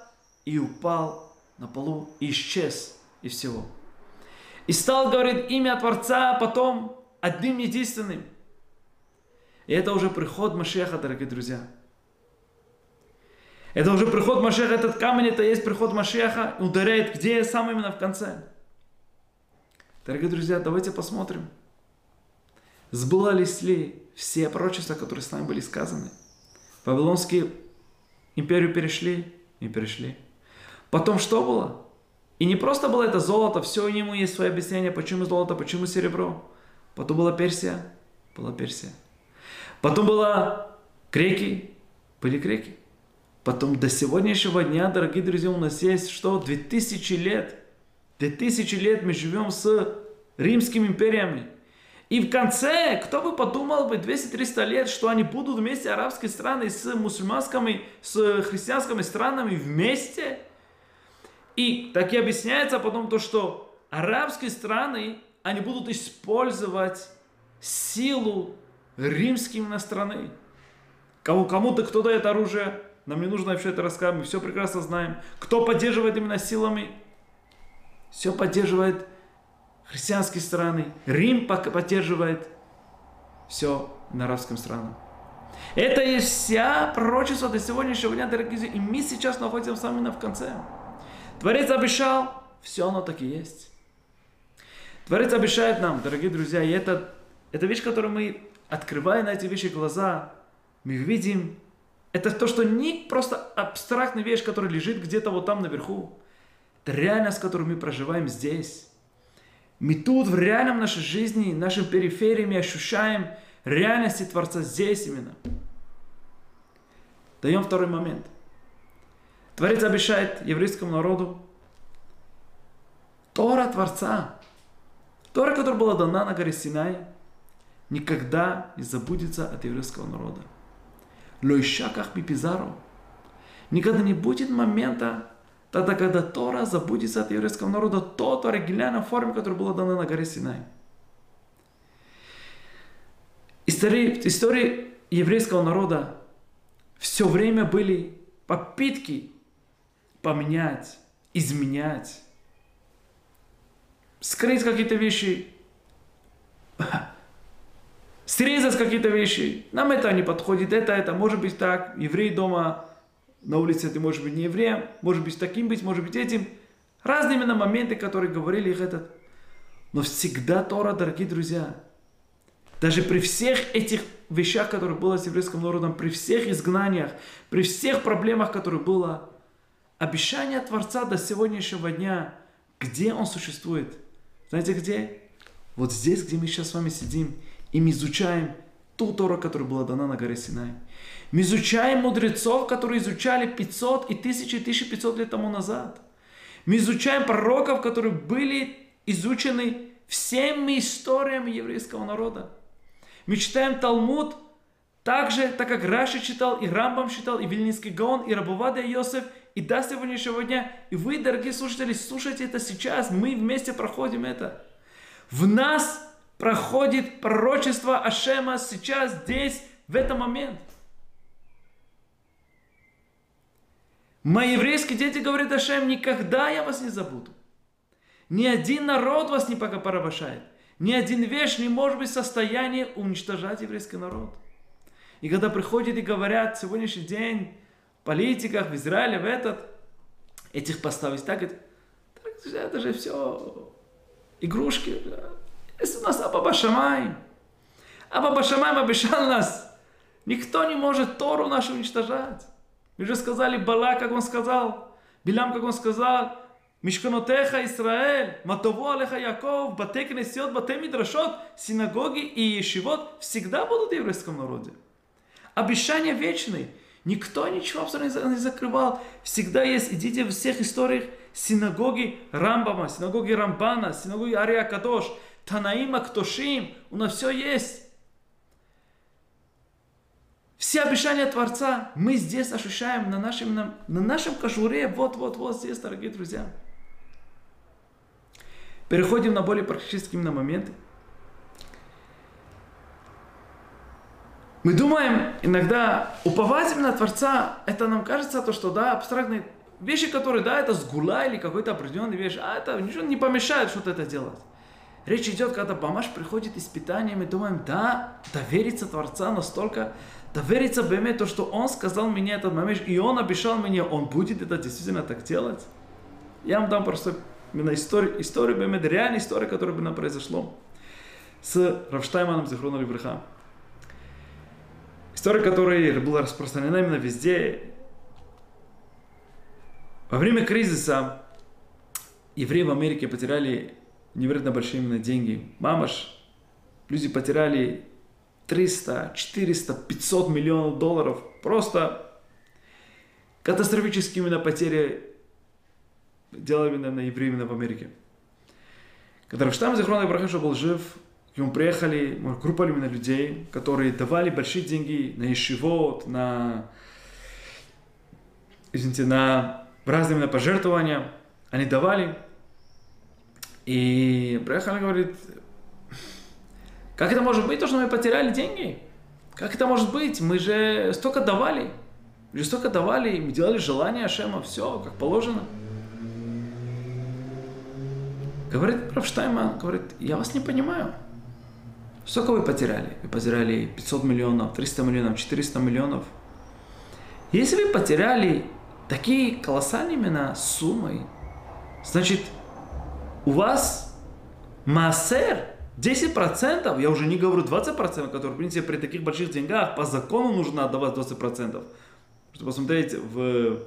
[SPEAKER 1] и упал на полу, и исчез из всего. И стал, говорит, имя Творца потом одним единственным. И это уже приход Машеха, дорогие друзья. Это уже приход Машеха, этот камень, это есть приход Машеха, ударяет где? Сам именно в конце. Дорогие друзья, давайте посмотрим, сбылались ли все пророчества, которые с нами были сказаны. Вавилонские империю перешли и перешли. Потом что было? И не просто было это золото, все у него есть свое объяснение, почему золото, почему серебро. Потом была Персия, была Персия. Потом была греки, были греки. Потом до сегодняшнего дня, дорогие друзья, у нас есть что? 2000 лет. 2000 лет мы живем с римскими империями. И в конце, кто бы подумал бы 200-300 лет, что они будут вместе арабские страны с мусульманскими, с христианскими странами вместе? И так и объясняется потом то, что арабские страны, они будут использовать силу римскими на страны. Кому, кому-то кто дает оружие, нам не нужно вообще это рассказывать, мы все прекрасно знаем. Кто поддерживает именно силами? Все поддерживает христианские страны, Рим поддерживает все на арабском странах. Это и вся пророчество до сегодняшнего дня, дорогие друзья, и мы сейчас находимся именно в конце. Творец обещал, все оно так и есть. Творец обещает нам, дорогие друзья, и это, это вещь, которую мы, открывая на эти вещи глаза, мы видим, это то, что не просто абстрактная вещь, которая лежит где-то вот там наверху. Это реальность, которую мы проживаем здесь. Мы тут в реальном нашей жизни, нашим перифериями ощущаем реальности Творца здесь именно. Даем второй момент. Творец обещает еврейскому народу Тора Творца, Тора, которая была дана на горе Синай, никогда не забудется от еврейского народа. Лойшаках Пипизару. Никогда не будет момента, тогда, когда Тора забудется от еврейского народа, тот оригинальной форме, которая была дана на горе Синай. Истории, истории еврейского народа все время были попытки поменять, изменять, скрыть какие-то вещи, срезать какие-то вещи. Нам это не подходит, это, это, может быть так, еврей дома, на улице ты можешь быть не евреем, может быть таким быть, может быть этим. Разные именно моменты, которые говорили их этот. Но всегда Тора, дорогие друзья, даже при всех этих вещах, которые было с еврейским народом, при всех изгнаниях, при всех проблемах, которые было, обещание Творца до сегодняшнего дня, где он существует? Знаете где? Вот здесь, где мы сейчас с вами сидим, и мы изучаем ту Тору, которая была дана на горе Синай. Мы изучаем мудрецов, которые изучали 500 и 1000 и 1500 лет тому назад. Мы изучаем пророков, которые были изучены всеми историями еврейского народа. Мы читаем Талмуд так же, так как Раши читал, и Рамбам читал, и Вильнинский Гаон, и Рабувада Йосеф, и до сегодняшнего дня. И вы, дорогие слушатели, слушайте это сейчас. Мы вместе проходим это. В нас проходит пророчество Ашема сейчас, здесь, в этот момент. Мои еврейские дети говорят Ашем, никогда я вас не забуду. Ни один народ вас не пока порабощает. Ни один вещь не может быть в состоянии уничтожать еврейский народ. И когда приходят и говорят, сегодняшний день в политиках, в Израиле, в этот, этих поставить так, это, это же все игрушки. Если у нас Аба Шамай, Аба Шамай обещал нас, никто не может Тору нашу уничтожать. Мы же сказали Бала, как он сказал, Билам, как он сказал, Мишканотеха Израиль, Матово Алеха Яков, Бате Кнесиот, Бате Мидрашот, синагоги и ешивот всегда будут в еврейском народе. Обещания вечные. Никто ничего абсолютно не закрывал. Всегда есть, идите в всех историях, синагоги Рамбама, синагоги Рамбана, синагоги Ария Кадош, Танаима Ктошим, у нас все есть. Все обещания Творца мы здесь ощущаем на нашем, на, на нашем кожуре, вот-вот-вот здесь, дорогие друзья. Переходим на более практические на моменты. Мы думаем иногда, уповать на Творца, это нам кажется то, что да, абстрактные вещи, которые, да, это сгула или какой-то определенный вещь, а это ничего не помешает что-то это делать. Речь идет, когда Бамаш приходит испытание, мы думаем, да, довериться Творца настолько, довериться Беме, то, что Он сказал мне этот момент, и Он обещал мне, Он будет это действительно так делать. Я вам дам просто именно историю, историю Бемед, реальную историю, которая бы нам произошло с Равштайманом Зихрона Левреха. История, которая была распространена именно везде. Во время кризиса евреи в Америке потеряли невероятно большие именно деньги. Мамаш, люди потеряли 300, 400, 500 миллионов долларов. Просто катастрофические именно потери делали именно на евреи именно в Америке. Когда Раштам Захрон Ибрахиша был жив, к нему приехали группа именно людей, которые давали большие деньги на ешивот, на, извините, на разные именно пожертвования. Они давали. И приехали говорит, как это может быть, то, что мы потеряли деньги? Как это может быть? Мы же столько давали. Мы же столько давали, мы делали желание Ашема, все, как положено. Говорит Рафштайман, говорит, я вас не понимаю. Сколько вы потеряли? Вы потеряли 500 миллионов, 300 миллионов, 400 миллионов. Если вы потеряли такие колоссальные именно суммы, значит, у вас массер 10%, я уже не говорю 20%, которые, в принципе, при таких больших деньгах по закону нужно отдавать 20%. Что посмотреть в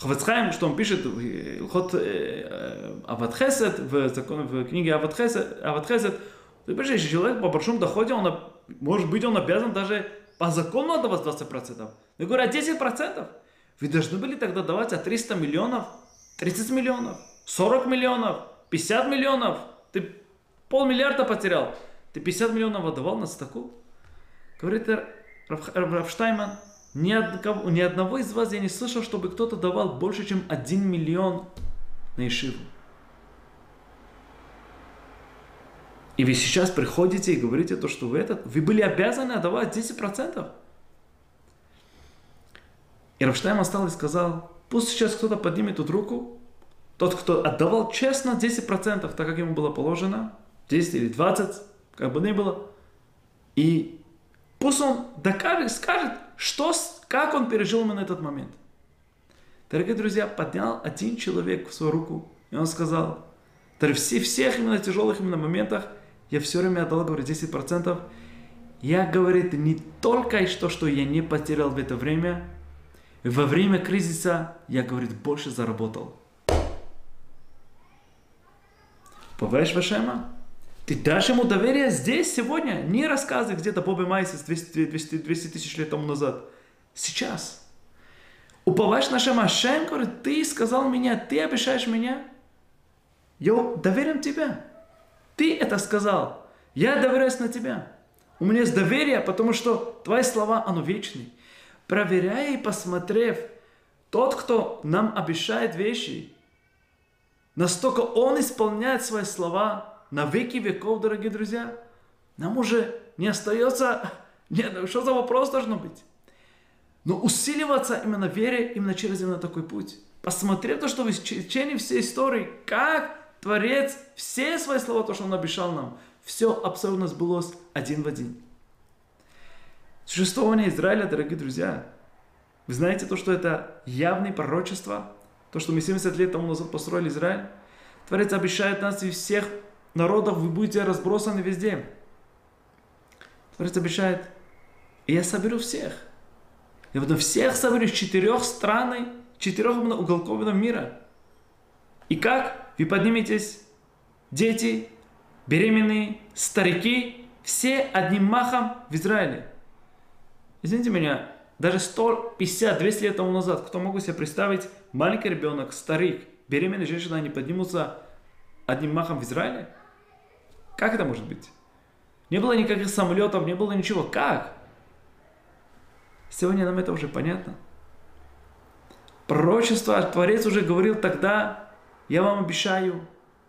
[SPEAKER 1] Хавецхайм, что он пишет в Ход э, Аватхесет, в, закон, в книге Аватхесет, Аватхесет ты понимаешь, человек по большому доходе, он, может быть, он обязан даже по закону отдавать 20%. Я говорю, а 10%? Вы должны были тогда давать от 300 миллионов, 30 миллионов, 40 миллионов, 50 миллионов, ты полмиллиарда потерял, ты 50 миллионов отдавал на стаку? Говорит Рафштайман, ни, одного, ни одного из вас я не слышал, чтобы кто-то давал больше, чем 1 миллион на Ишиву. И вы сейчас приходите и говорите то, что вы этот, вы были обязаны отдавать 10%. И Рафштайм остал и сказал, пусть сейчас кто-то поднимет тут руку, тот, кто отдавал честно 10%, так как ему было положено, 10 или 20, как бы ни было, и пусть он докажет, скажет, что, как он пережил именно этот момент. Дорогие друзья, поднял один человек в свою руку, и он сказал, при всех именно тяжелых именно моментах, я все время отдал, говорит, 10%. Я, говорит, не только то, что я не потерял в это время, во время кризиса я, говорит, больше заработал. Поверишь Вашема? Ты дашь ему доверие здесь, сегодня, не рассказы где-то Бобби Майсис 200, 200, 200 тысяч лет тому назад. Сейчас. Уповаешь на Шема Шем, говорит, ты сказал меня, ты обещаешь меня. Я доверен тебе. Ты это сказал. Я доверяюсь на тебя. У меня есть доверие, потому что твои слова, оно вечное. Проверяя и посмотрев, тот, кто нам обещает вещи, настолько он исполняет свои слова на веки веков, дорогие друзья, нам уже не остается, нет, ну что за вопрос должно быть? Но усиливаться именно вере, именно через именно такой путь. Посмотрев то, что в течение всей истории, как Творец, все свои слова, то, что Он обещал нам, все абсолютно сбылось один в один. Существование Израиля, дорогие друзья, вы знаете то, что это явное пророчество, то, что мы 70 лет тому назад построили Израиль. Творец обещает нас и всех народов, вы будете разбросаны везде. Творец обещает, и я соберу всех. Я буду всех соберу из четырех стран, четырех уголков мира. И как? вы подниметесь, дети, беременные, старики, все одним махом в Израиле. Извините меня, даже 150, 200 лет тому назад, кто мог себе представить, маленький ребенок, старик, беременная женщина, они поднимутся одним махом в Израиле? Как это может быть? Не было никаких самолетов, не было ничего. Как? Сегодня нам это уже понятно. Пророчество, Творец уже говорил тогда, я вам обещаю,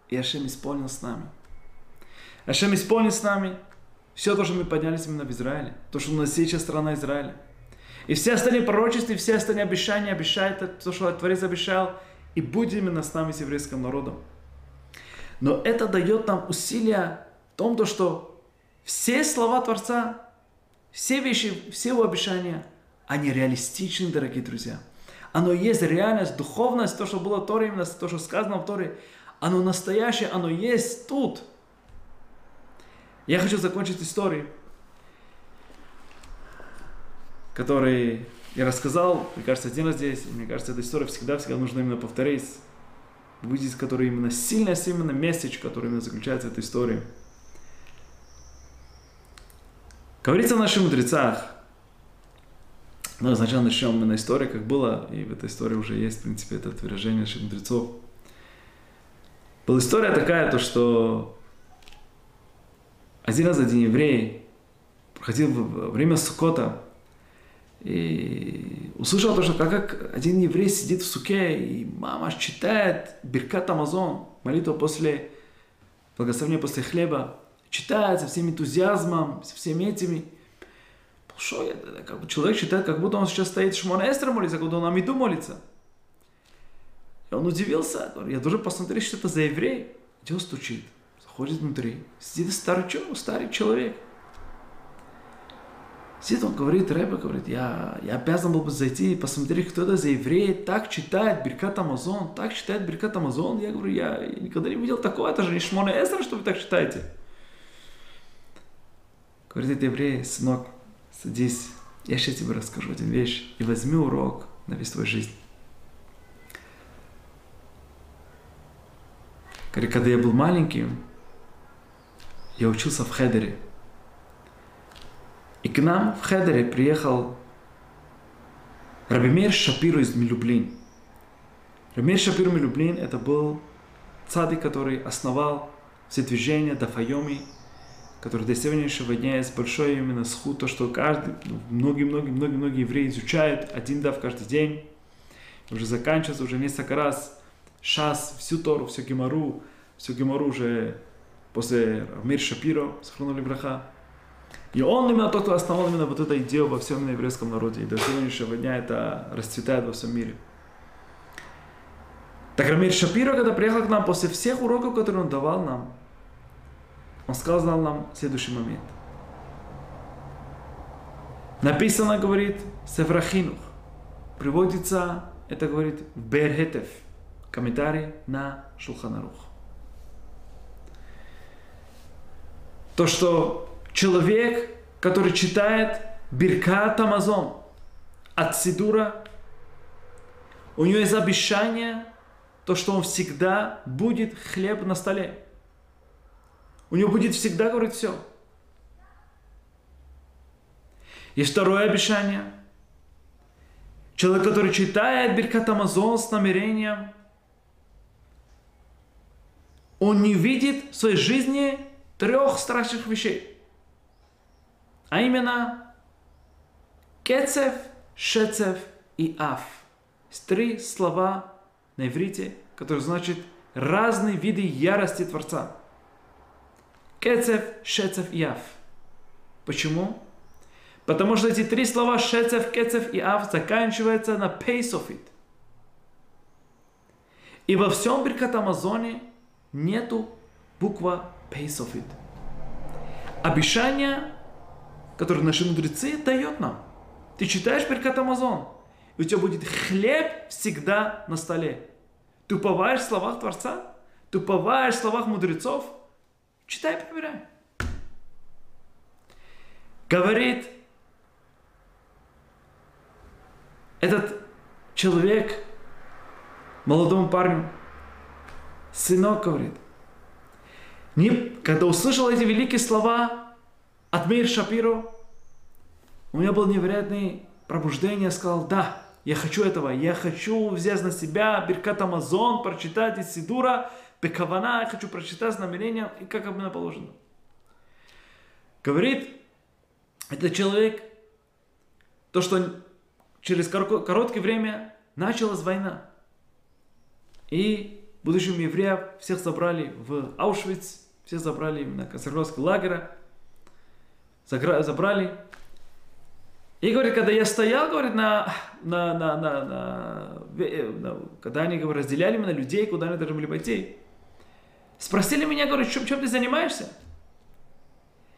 [SPEAKER 1] и Ашем исполнил с нами. Ашем исполнил с нами все то, что мы поднялись именно в Израиле, то, что у нас сейчас страна Израиля. И все остальные пророчества, и все остальные обещания обещают то, что Творец обещал, и будет именно с нами, с еврейским народом. Но это дает нам усилия в том, то, что все слова Творца, все вещи, все его обещания, они реалистичны, дорогие друзья – оно есть реальность, духовность, то, что было в Торе, именно то, что сказано в Торе, оно настоящее, оно есть тут. Я хочу закончить историей, который я рассказал, мне кажется, один раз здесь, мне кажется, эта история всегда-всегда нужно именно повторить, выйдет, который именно сильно, именно месседж, который именно заключается в этой истории. Говорится в наших мудрецах, но сначала начнем мы на истории, как было, и в этой истории уже есть, в принципе, это выражение наших мудрецов. Была история такая, то что один раз один еврей проходил время Сукота и услышал то, что как, один еврей сидит в суке, и мама читает Биркат Амазон, молитву после благословения после хлеба, читает со всем энтузиазмом, со всеми этими – что я, как бы человек считает, как будто он сейчас стоит Шмона Эстра молится, как будто он Амиду молится. И он удивился, я должен посмотреть, что это за еврей. Где он стучит? Заходит внутри. Сидит старый, старый человек. Сидит он, говорит, Рэбе, говорит, я, я обязан был бы зайти и посмотреть, кто это за еврей, так читает Беркат Амазон, так читает Беркат Амазон. Я говорю, я, никогда не видел такого, это же не Шмона Эстра, что вы так читаете. Говорит, это еврей, сынок, садись, я сейчас тебе расскажу один вещь, и возьми урок на весь твою жизнь. Когда я был маленьким, я учился в Хедере. И к нам в Хедере приехал Рабимир Шапиру из Милюблин. Рабимир Шапиру Милюблин это был цадик, который основал все движения Дафайоми, который до сегодняшнего дня есть большой именно схуд, то, что каждый, многие-многие-многие-многие евреи изучают один дав каждый день, уже заканчивается уже несколько раз, шас, всю Тору, всю Гемару, всю Гемару уже после Мир Шапиро, сохранули браха. И он именно тот, кто основал именно вот эту идею во всем еврейском народе. И до сегодняшнего дня это расцветает во всем мире. Так Рамир Шапиро, когда приехал к нам после всех уроков, которые он давал нам, он сказал нам следующий момент. Написано, говорит, Севрахинух. Приводится, это говорит, Берхетев. Комментарий на Шулханарух. То, что человек, который читает Биркат Амазон от Сидура, у него есть обещание, то, что он всегда будет хлеб на столе. У него будет всегда, говорит, все. Есть второе обещание. Человек, который читает Биркат Амазон с намерением, он не видит в своей жизни трех страшных вещей. А именно Кецев, Шецев и Аф. Есть три слова на иврите, которые значат разные виды ярости Творца. קצף, שצף и אף. Почему? Потому что эти три слова שצף, קצף и אף заканчиваются на פא סופית. И во всем ברכת המזון нету буква פא סופית. Обещание, которое наши мудрецы дают нам. Ты читаешь Беркат Амазон, и у тебя будет хлеб всегда на столе. Ты уповаешь в словах Творца? Ты уповаешь в словах мудрецов – Читай, проверяй. Говорит этот человек молодому парню, сынок говорит, не, когда услышал эти великие слова от Мейр Шапиро, у меня было невероятное пробуждение, сказал, да, я хочу этого, я хочу взять на себя Беркат Амазон, прочитать из Сидура, Бекавана, я хочу прочитать с и как именно положено. Говорит этот человек, то, что через короткое время началась война. И будущим евреев всех забрали в Аушвиц, всех забрали на концентрационный лагерь, забрали. И говорит, когда я стоял, говорит, на, на, на, на, на, на когда они говорит, разделяли меня людей, куда они должны были пойти, Спросили меня, говорят, чем, чем ты занимаешься?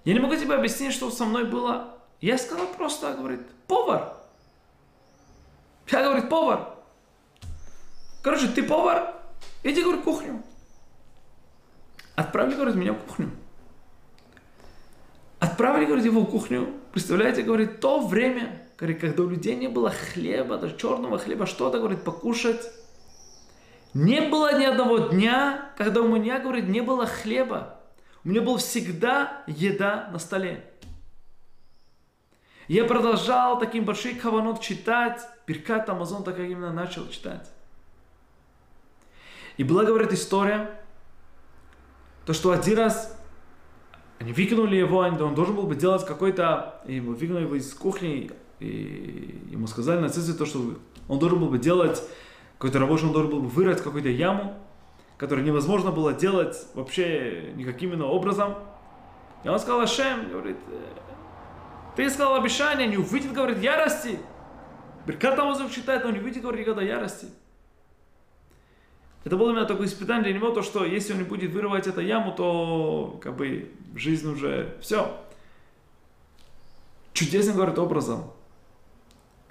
[SPEAKER 1] Я не могу тебе объяснить, что со мной было. Я сказал просто, говорит, повар. Я, говорит, повар. Короче, ты повар, иди, говорит, в кухню. Отправили, говорит, меня в кухню. Отправили, говорит, его в кухню. Представляете, говорит, то время, говорит, когда у людей не было хлеба, даже черного хлеба, что-то, говорит, покушать. Не было ни одного дня, когда у меня, говорит, не было хлеба. У меня была всегда еда на столе. Я продолжал таким большим каванот читать. Беркат Амазон так именно начал читать. И была, говорит, история, то, что один раз они выкинули его, он должен был бы делать какой-то, и выкинули его из кухни, и ему сказали нацисты то, что он должен был бы делать какой-то рабочий, он должен был вырыть какую-то яму, которую невозможно было делать вообще никаким иным образом. И он сказал, Ашем, говорит, «Э, ты сказал обещание, не увидит, говорит, ярости. Беркат Амазов читает, но не увидит, говорит, никогда ярости. Это было именно такое испытание для него, то, что если он не будет вырывать эту яму, то как бы жизнь уже все. Чудесным, говорит, образом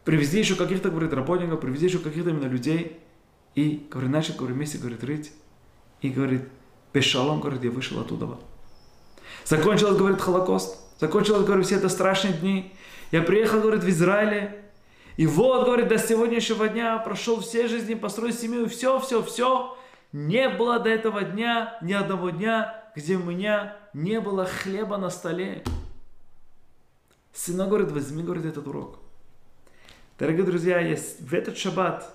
[SPEAKER 1] привези еще каких-то, говорит, работников, привези еще каких-то именно людей. И, говорит, начал, говорит, вместе, говорит, рыть. И, говорит, без шалом, говорит, я вышел оттуда. Закончилось, говорит, Холокост. Закончилось, говорит, все это страшные дни. Я приехал, говорит, в Израиле. И вот, говорит, до сегодняшнего дня прошел все жизни, построил семью, все, все, все. Не было до этого дня, ни одного дня, где у меня не было хлеба на столе. Сына, говорит, возьми, говорит, этот урок. Дорогие друзья, я в этот шаббат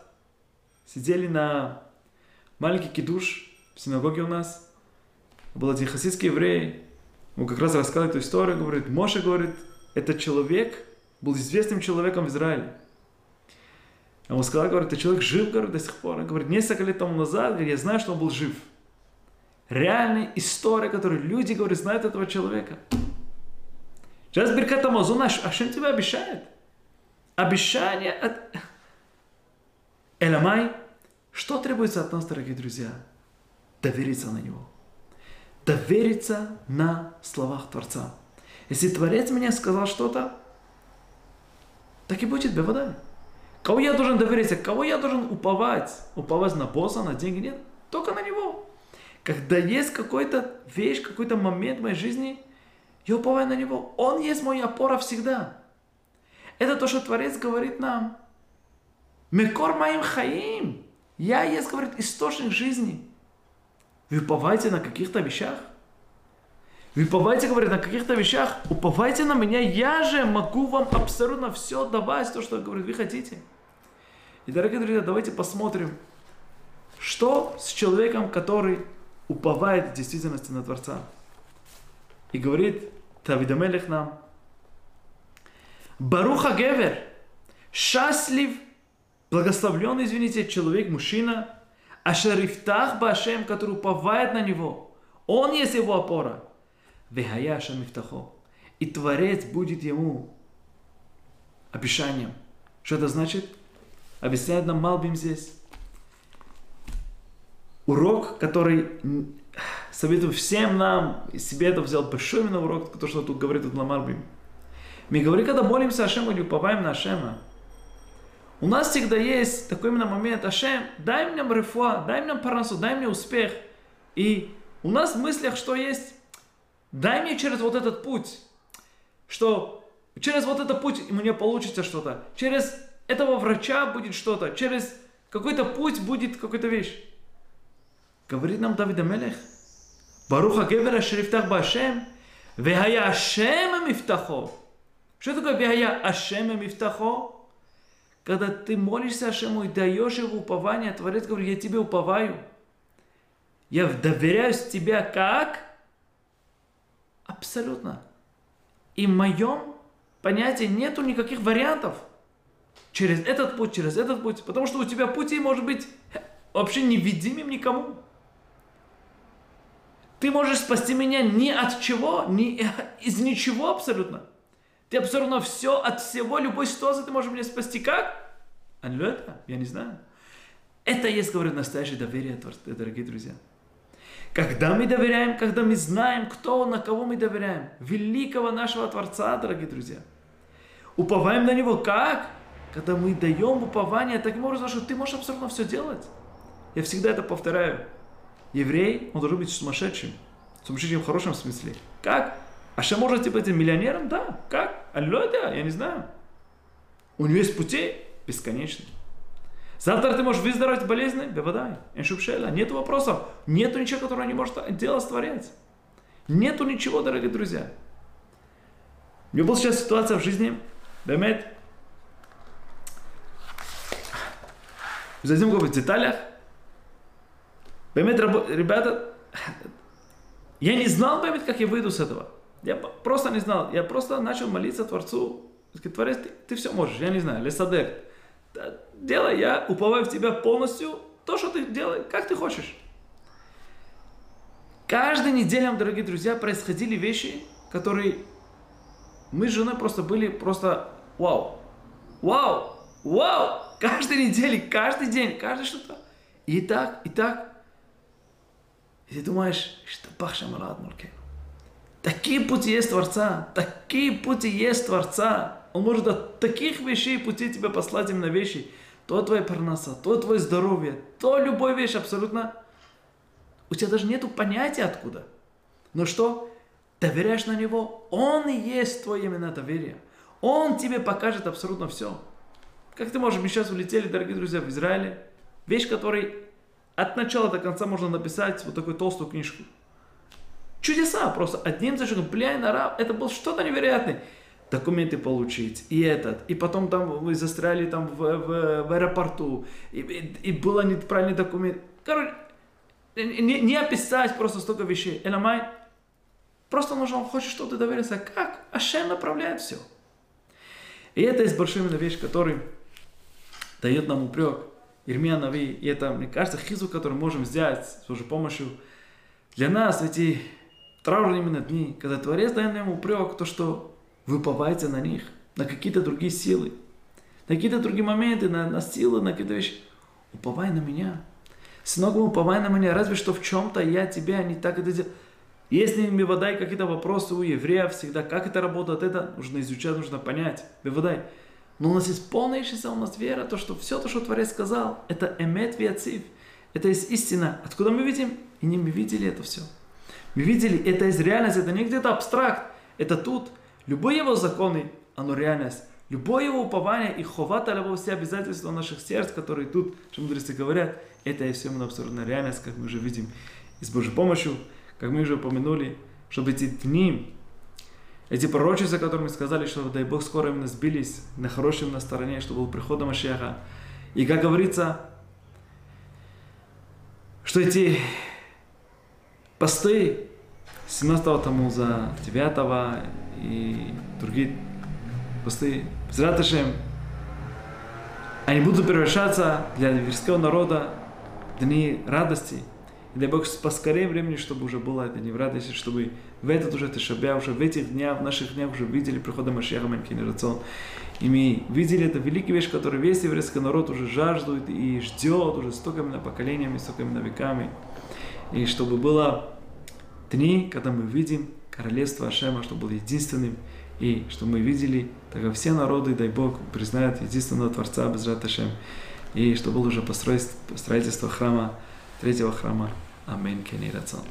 [SPEAKER 1] сидели на маленький кидуш в синагоге у нас. Был один хасидский еврей, он как раз рассказал эту историю, говорит, Моше говорит, этот человек был известным человеком в Израиле. Он сказал, говорит, этот человек жив, говорит, до сих пор. Он говорит, несколько лет тому назад, говорит, я знаю, что он был жив. Реальная история, которую люди, говорят, знают этого человека. Сейчас Беркат Амазона, Ашем тебя обещает. Обещание от... Эламай, что требуется от нас, дорогие друзья? Довериться на Него. Довериться на словах Творца. Если Творец мне сказал что-то, так и будет беводай. Кого я должен довериться? Кого я должен уповать? Уповать на босса, на деньги? Нет, только на него. Когда есть какой-то вещь, какой-то момент в моей жизни, я уповаю на него. Он есть моя опора всегда. Это то, что Творец говорит нам. Мекор моим хаим. Я есть, говорит, источник жизни. Вы уповаете на каких-то вещах? Вы уповаете, говорит, на каких-то вещах? Уповайте на меня, я же могу вам абсолютно все давать, то, что, говорит, вы хотите. И, дорогие друзья, давайте посмотрим, что с человеком, который уповает в действительности на Творца. И говорит Тавидамелех нам, Баруха Гевер, счастлив, благословленный, извините, человек, мужчина, а шарифтах Башем, который уповает на него. Он есть его опора. Вехая Шамифтахо. И Творец будет ему обещанием. Что это значит? Объясняет нам Малбим здесь. Урок, который советую всем нам, и себе это взял большой именно урок, то, что тут говорит тут Ламарбим. Мы говорим, когда молимся Ашему или уповаем на Ашема, у нас всегда есть такой именно момент, Ашем, дай мне рефуа, дай мне парнасу, дай мне успех. И у нас в мыслях что есть? Дай мне через вот этот путь, что через вот этот путь мне получится что-то, через этого врача будет что-то, через какой-то путь будет какая-то вещь. Говорит нам Давид Амелех, Баруха Гевера Шрифтах Башем, Вехая Ашем Мифтахо. Что такое Вехая Ашем Мифтахо? Когда ты молишься Ашему и даешь его упование, Творец говорит, я тебе уповаю. Я доверяюсь в тебя как? Абсолютно. И в моем понятии нету никаких вариантов. Через этот путь, через этот путь. Потому что у тебя пути может быть вообще невидимым никому. Ты можешь спасти меня ни от чего, ни из ничего абсолютно. Ты абсолютно все, от всего, любой ситуации ты можешь меня спасти. Как? А не это? Я не знаю. Это есть, говорит, настоящее доверие, дорогие друзья. Когда мы доверяем, когда мы знаем, кто, на кого мы доверяем, великого нашего Творца, дорогие друзья. Уповаем на Него как? Когда мы даем упование таким образом, что ты можешь абсолютно все делать. Я всегда это повторяю. Еврей, он должен быть сумасшедшим. Сумасшедшим в хорошем смысле. Как? А что можете быть миллионером? Да. Как? Алло, да, я не знаю. У него есть пути бесконечные. Завтра ты можешь выздороветь болезни? Бевадай. Эншупшеля. Нет вопросов. Нету ничего, которого не может делать Творец. Нету ничего, дорогие друзья. У меня была сейчас ситуация в жизни, Бемет, зайдем в деталях. Бемет, ребята, я не знал, Бемет, как я выйду с этого. Я просто не знал. Я просто начал молиться Творцу. Творец, ты, ты все можешь, я не знаю, лесадек. Делай, я уповаю в тебя полностью то, что ты делай, как ты хочешь. Каждую неделю, дорогие друзья, происходили вещи, которые мы с женой просто были просто вау, вау, вау. Каждой неделе, каждый день, каждый что-то. И так, и так. И ты думаешь, что Бахшам Радмурке. Такие пути есть Творца, такие пути есть Творца. Он может от таких вещей пути тебя послать именно вещи. То твоя парноса, то твое здоровье, то любая вещь абсолютно. У тебя даже нету понятия откуда. Но что? Доверяешь на него, он и есть твое именно доверие. Он тебе покажет абсолютно все. Как ты можешь, мы сейчас улетели, дорогие друзья, в Израиле. Вещь, которой от начала до конца можно написать вот такую толстую книжку. Чудеса просто. Одним зачем, бля, араб, это было что-то невероятное документы получить, и этот, и потом там мы застряли там в, в, в аэропорту, и, и, и было неправильный документ. Короче, не, не описать просто столько вещей. Эламай, просто нужно, он хочет, чтобы ты доверился. Как? Ашем направляет все. И это есть именно вещь, который дает нам упрек. Ирмия Нави, и это, мне кажется, хизу, который можем взять с Божьей помощью. Для нас эти траурные именно дни, когда Творец дает нам упрек, то, что вы на них, на какие-то другие силы, на какие-то другие моменты, на, на силы, на какие-то вещи. Уповай на меня. Сынок, уповай на меня, разве что в чем-то я тебя не так это делаю. Если Бевадай какие-то вопросы у евреев всегда, как это работает, это нужно изучать, нужно понять. Бевадай. Но у нас есть полная у нас вера, то, что все то, что Творец сказал, это эмет виацив. Это есть истина. Откуда мы видим? И не мы видели это все. Мы видели, это есть реальность, это не где-то абстракт. Это тут. Любые его законы, оно реальность. Любое его упование и ховата либо все обязательства наших сердц, которые тут, что мудрецы говорят, это и все именно абсолютно реальность, как мы уже видим. И с Божьей помощью, как мы уже упомянули, чтобы эти дни, эти пророчества, которые мы сказали, что дай Бог скоро именно сбились на хорошем на стороне, чтобы был приход Машеха. И как говорится, что эти посты 17 Тамуза, 9 и другие посты, Зраташем, они будут превращаться для еврейского народа дни радости. И дай Бог поскорее времени, чтобы уже было это не в радости, чтобы в этот уже Тешабя, уже в этих днях, в наших днях уже видели прихода Машеха Манкинерацион. И мы видели это великая вещь, которую весь еврейский народ уже жаждует и ждет уже столькими поколениями, столькими веками. И чтобы было дни, когда мы видим королевство Ашема, чтобы было единственным, и чтобы мы видели, тогда все народы, дай Бог, признают единственного Творца Безрат Ашем, и чтобы было уже построить, строительство храма, третьего храма. Аминь, Кенирацон.